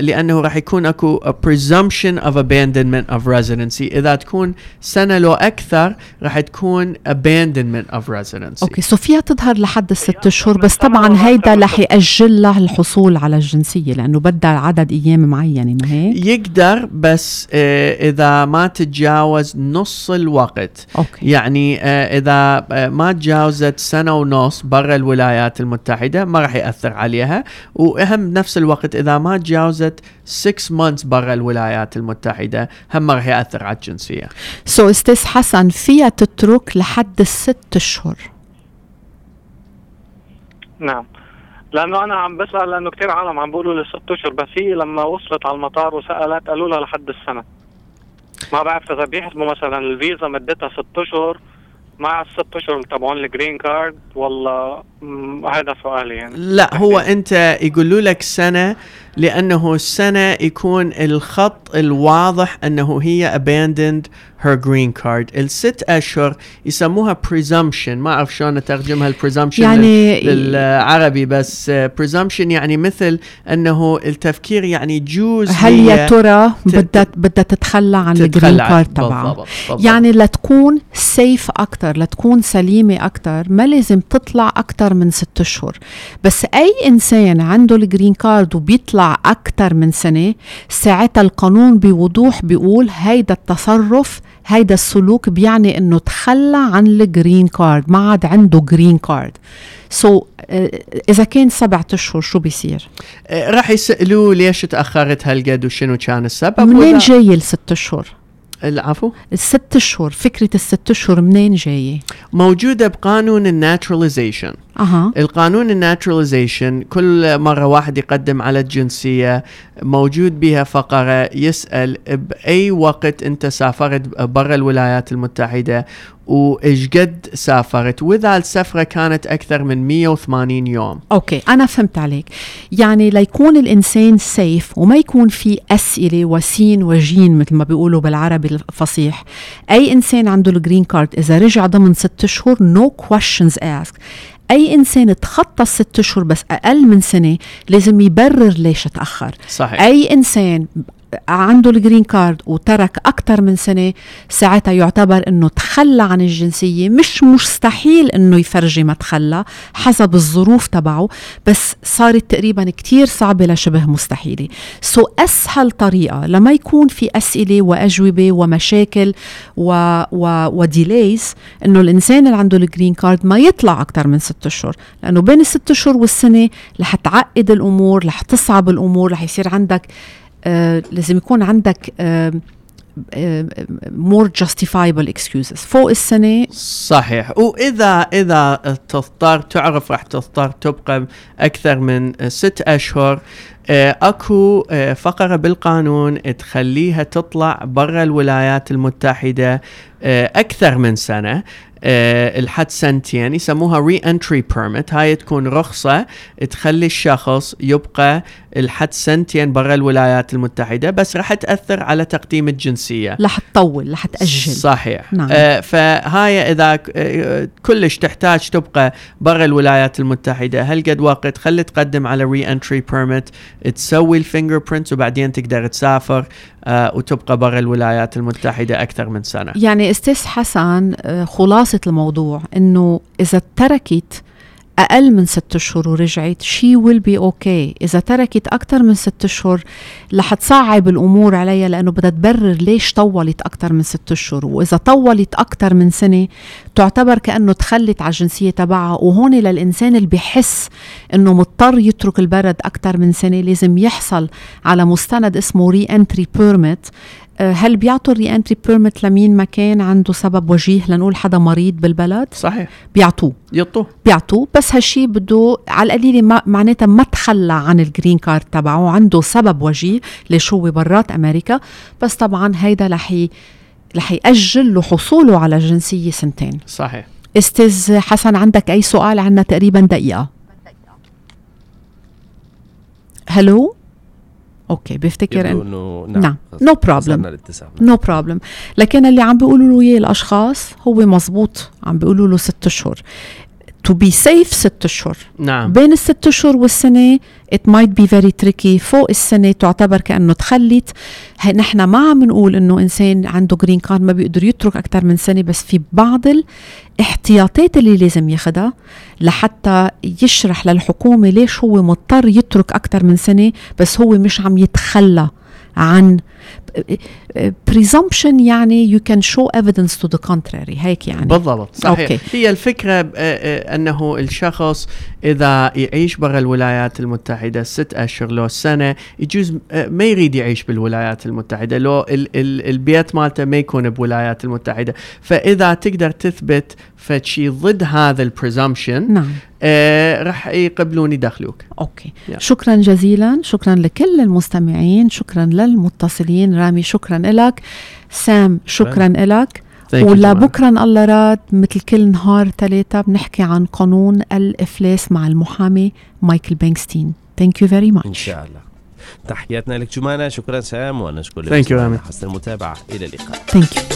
Speaker 3: لأنه راح يكون أكو a presumption of abandonment of residency. إذا تكون سنة لو أكثر راح تكون abandonment of residency.
Speaker 2: أوكي سو فيها تظهر لحد الست اشهر بس طبعا هيدا رح يأجل لها الحصول على الجنسية لأنه بدها عدد أيام معينه ما هيك.
Speaker 3: يقدر بس آه إذا ما تتجاوز نص الوقت.
Speaker 2: okay.
Speaker 3: يعني آه إذا آه ما تجاوزت سنة ونص برا الولايات المتحدة ما راح يأثر عليها. وأهم بنفس الوقت إذا ما تجاوزت 6 months برا الولايات المتحدة هم راح يأثر على الجنسية.
Speaker 2: so أستاذ حسن فيها تترك لحد الست أشهر.
Speaker 7: نعم. لأنه أنا عم بسأل لأنه كثير عالم عم بيقولوا لي ست أشهر بس هي لما وصلت على المطار وسألت قالوا لها لحد السنة. ما بعرف إذا بيحسبوا مثلا الفيزا مدتها ست أشهر مع الست أشهر تبعون ال green card والله هذا سؤالي يعني.
Speaker 3: لا هو أنت يقولوا لك سنة لأنه السنة يكون الخط الواضح أنه هي abandoned her green card. الست أشهر يسموها presumption. ما أعرف شلون أترجمها ال presumption
Speaker 2: يعني
Speaker 3: للعربي بس presumption يعني مثل أنه التفكير يعني جوز
Speaker 2: هل يا ترى بدها بدها تتخلى عن ال green card تبعها؟ يعني لتكون safe أكثر لتكون سليمة أكثر ما لازم تطلع أكثر من ست اشهر بس أي إنسان عنده ال green card وبيطلع أكثر من سنة ساعتها القانون بوضوح بيقول هيدا التصرف هيدا السلوك بيعني إنه تخلى عن ال green card ما عاد عنده green card so so, إذا كان سبعة اشهر شو بيصير؟
Speaker 3: راح يسالوه ليش تأخرت هالقد وشنو كان السبب
Speaker 2: منين جاي الست اشهر؟
Speaker 3: العفو
Speaker 2: الست اشهر فكرة الست اشهر منين جاية؟
Speaker 3: موجودة بقانون ال naturalization
Speaker 2: أها.
Speaker 3: القانون ال naturalization كل مرة واحد يقدم على الجنسية موجود بها فقرة يسأل بأي وقت أنت سافرت برا الولايات المتحدة وإيش قد سافرت. وإذا السفرة كانت أكثر من 180 يوم.
Speaker 2: okay أنا فهمت عليك. يعني ليكون الإنسان safe وما يكون في أسئلة وسين وجين مثل ما بيقولوا بالعربي الفصيح. أي إنسان عنده ال green card إذا رجع ضمن ست اشهر no questions asked أي إنسان تخطى الست أشهر بس أقل من سنة لازم يبرر ليش تأخر.
Speaker 3: صحيح.
Speaker 2: أي إنسان عنده ال green card وترك أكثر من سنة ساعتها يعتبر أنه تخلى عن الجنسية. مش مستحيل أنه يفرجي ما تخلى حسب الظروف تبعه بس صارت تقريبا كتير صعبة لشبه مستحيلة. so أسهل طريقة لما يكون في أسئلة وأجوبة ومشاكل و, و, و delays أنه الإنسان اللي عنده ال green card ما يطلع أكثر من ست أشهر لأنه بين الست أشهر والسنة رح تعقد الأمور رح تصعب الأمور رح يصير عندك لازم يكون عندك more justifiable excuses فوق السنة
Speaker 3: صحيح. وإذا إذا تضطر تعرف راح تضطر تبقى أكثر من ست أشهر آه، أكو آه، فقرة بالقانون تخليها تطلع برا الولايات المتحدة أكثر من سنة. آه، الحد سنتين يسموها re-entry permit هاي تكون رخصة تخلي الشخص يبقى الحد سنتين برا الولايات المتحدة بس راح تأثر على تقديم الجنسية.
Speaker 2: رح تطول رح تأجل.
Speaker 3: صحيح. نعم. آه فهاي آه كلش تحتاج تبقى برا الولايات المتحدة. هل قد وقت خلي تقدم على re-entry permit تسوي ال fingerprints وبعدين تقدر تسافر آه وتبقى برا الولايات المتحدة أكثر من سنة.
Speaker 2: يعني أستاذ حسن آه خلاصة الموضوع إنه إذا تركت أقل من ست أشهر ورجعت. she will be okay إذا تركت أكثر من ست أشهر رح تصعب الأمور عليها لأنه بدها تبرر ليش طولت أكثر من ست أشهر وإذا طولت أكثر من سنة تعتبر كأنه تخلت على الجنسية تبعها. وهون للإنسان اللي بحس إنه مضطر يترك البلد أكثر من سنة لازم يحصل على مستند اسمه re-entry permit هل بيعطوا ال re-entry permit لمين ما كان عنده سبب وجيه لنقول حدا مريض بالبلد؟
Speaker 3: صحيح.
Speaker 2: بيعطوه.
Speaker 3: يعطوه
Speaker 2: بيعطوه. بس هالشي بده على القليلة ما معناتها ما تخلى عن ال green card تبعه. عنده سبب وجيه ليش هو برات أمريكا. بس طبعا هيدا رح رح يأجل له حصوله على الجنسيه سنتين.
Speaker 3: صحيح.
Speaker 2: أستاذ حسن عندك أي سؤال عنا تقريبا دقيقة؟ هلو okay بيفتكر
Speaker 1: إنه
Speaker 2: نعم no problem no problem لكن اللي عم بيقولوا له إياه الأشخاص هو مزبوط عم بيقولوا له ست أشهر. to be safe ست أشهر.
Speaker 3: نعم.
Speaker 2: بين الست أشهر والسنة it might be very tricky. فوق السنة تعتبر كأنه تخلت. نحن ما عم نقول إنه إنسان عنده green card ما بيقدر يترك أكثر من سنة بس في بعض الاحتياطات اللي لازم ياخذها لحتى يشرح للحكومة ليش هو مضطر يترك أكثر من سنة بس هو مش عم يتخلى عن presumption يعني you can show evidence to the contrary. هيك يعني.
Speaker 3: بالضبط صحيح. okay. هي الفكرة آه، آه، أنه الشخص إذا يعيش برا الولايات المتحدة ست أشهر لو سنة يجوز آه، ما يريد يعيش بالولايات المتحدة. لو ال ال البيت مالته ما يكون بالولايات المتحدة. فإذا تقدر تثبت فشي ضد هذا ال presumption
Speaker 2: نعم.
Speaker 3: آه رح يقبلون يدخلوك
Speaker 2: okay. yeah. شكرا جزيلا. شكرا لكل المستمعين. شكرا للمتصلين. رامي شكرا لك سام شكرا لك ولبكره الله راد مثل كل نهار ثلاثة بنحكي عن قانون الإفلاس مع المحامي مايكل بانكستين thank you very much
Speaker 1: إن شاء الله. تحياتنا لك جمانة شكرا سام ونشكر
Speaker 3: لك
Speaker 1: حسن المتابعة. إلى اللقاء.
Speaker 2: thank you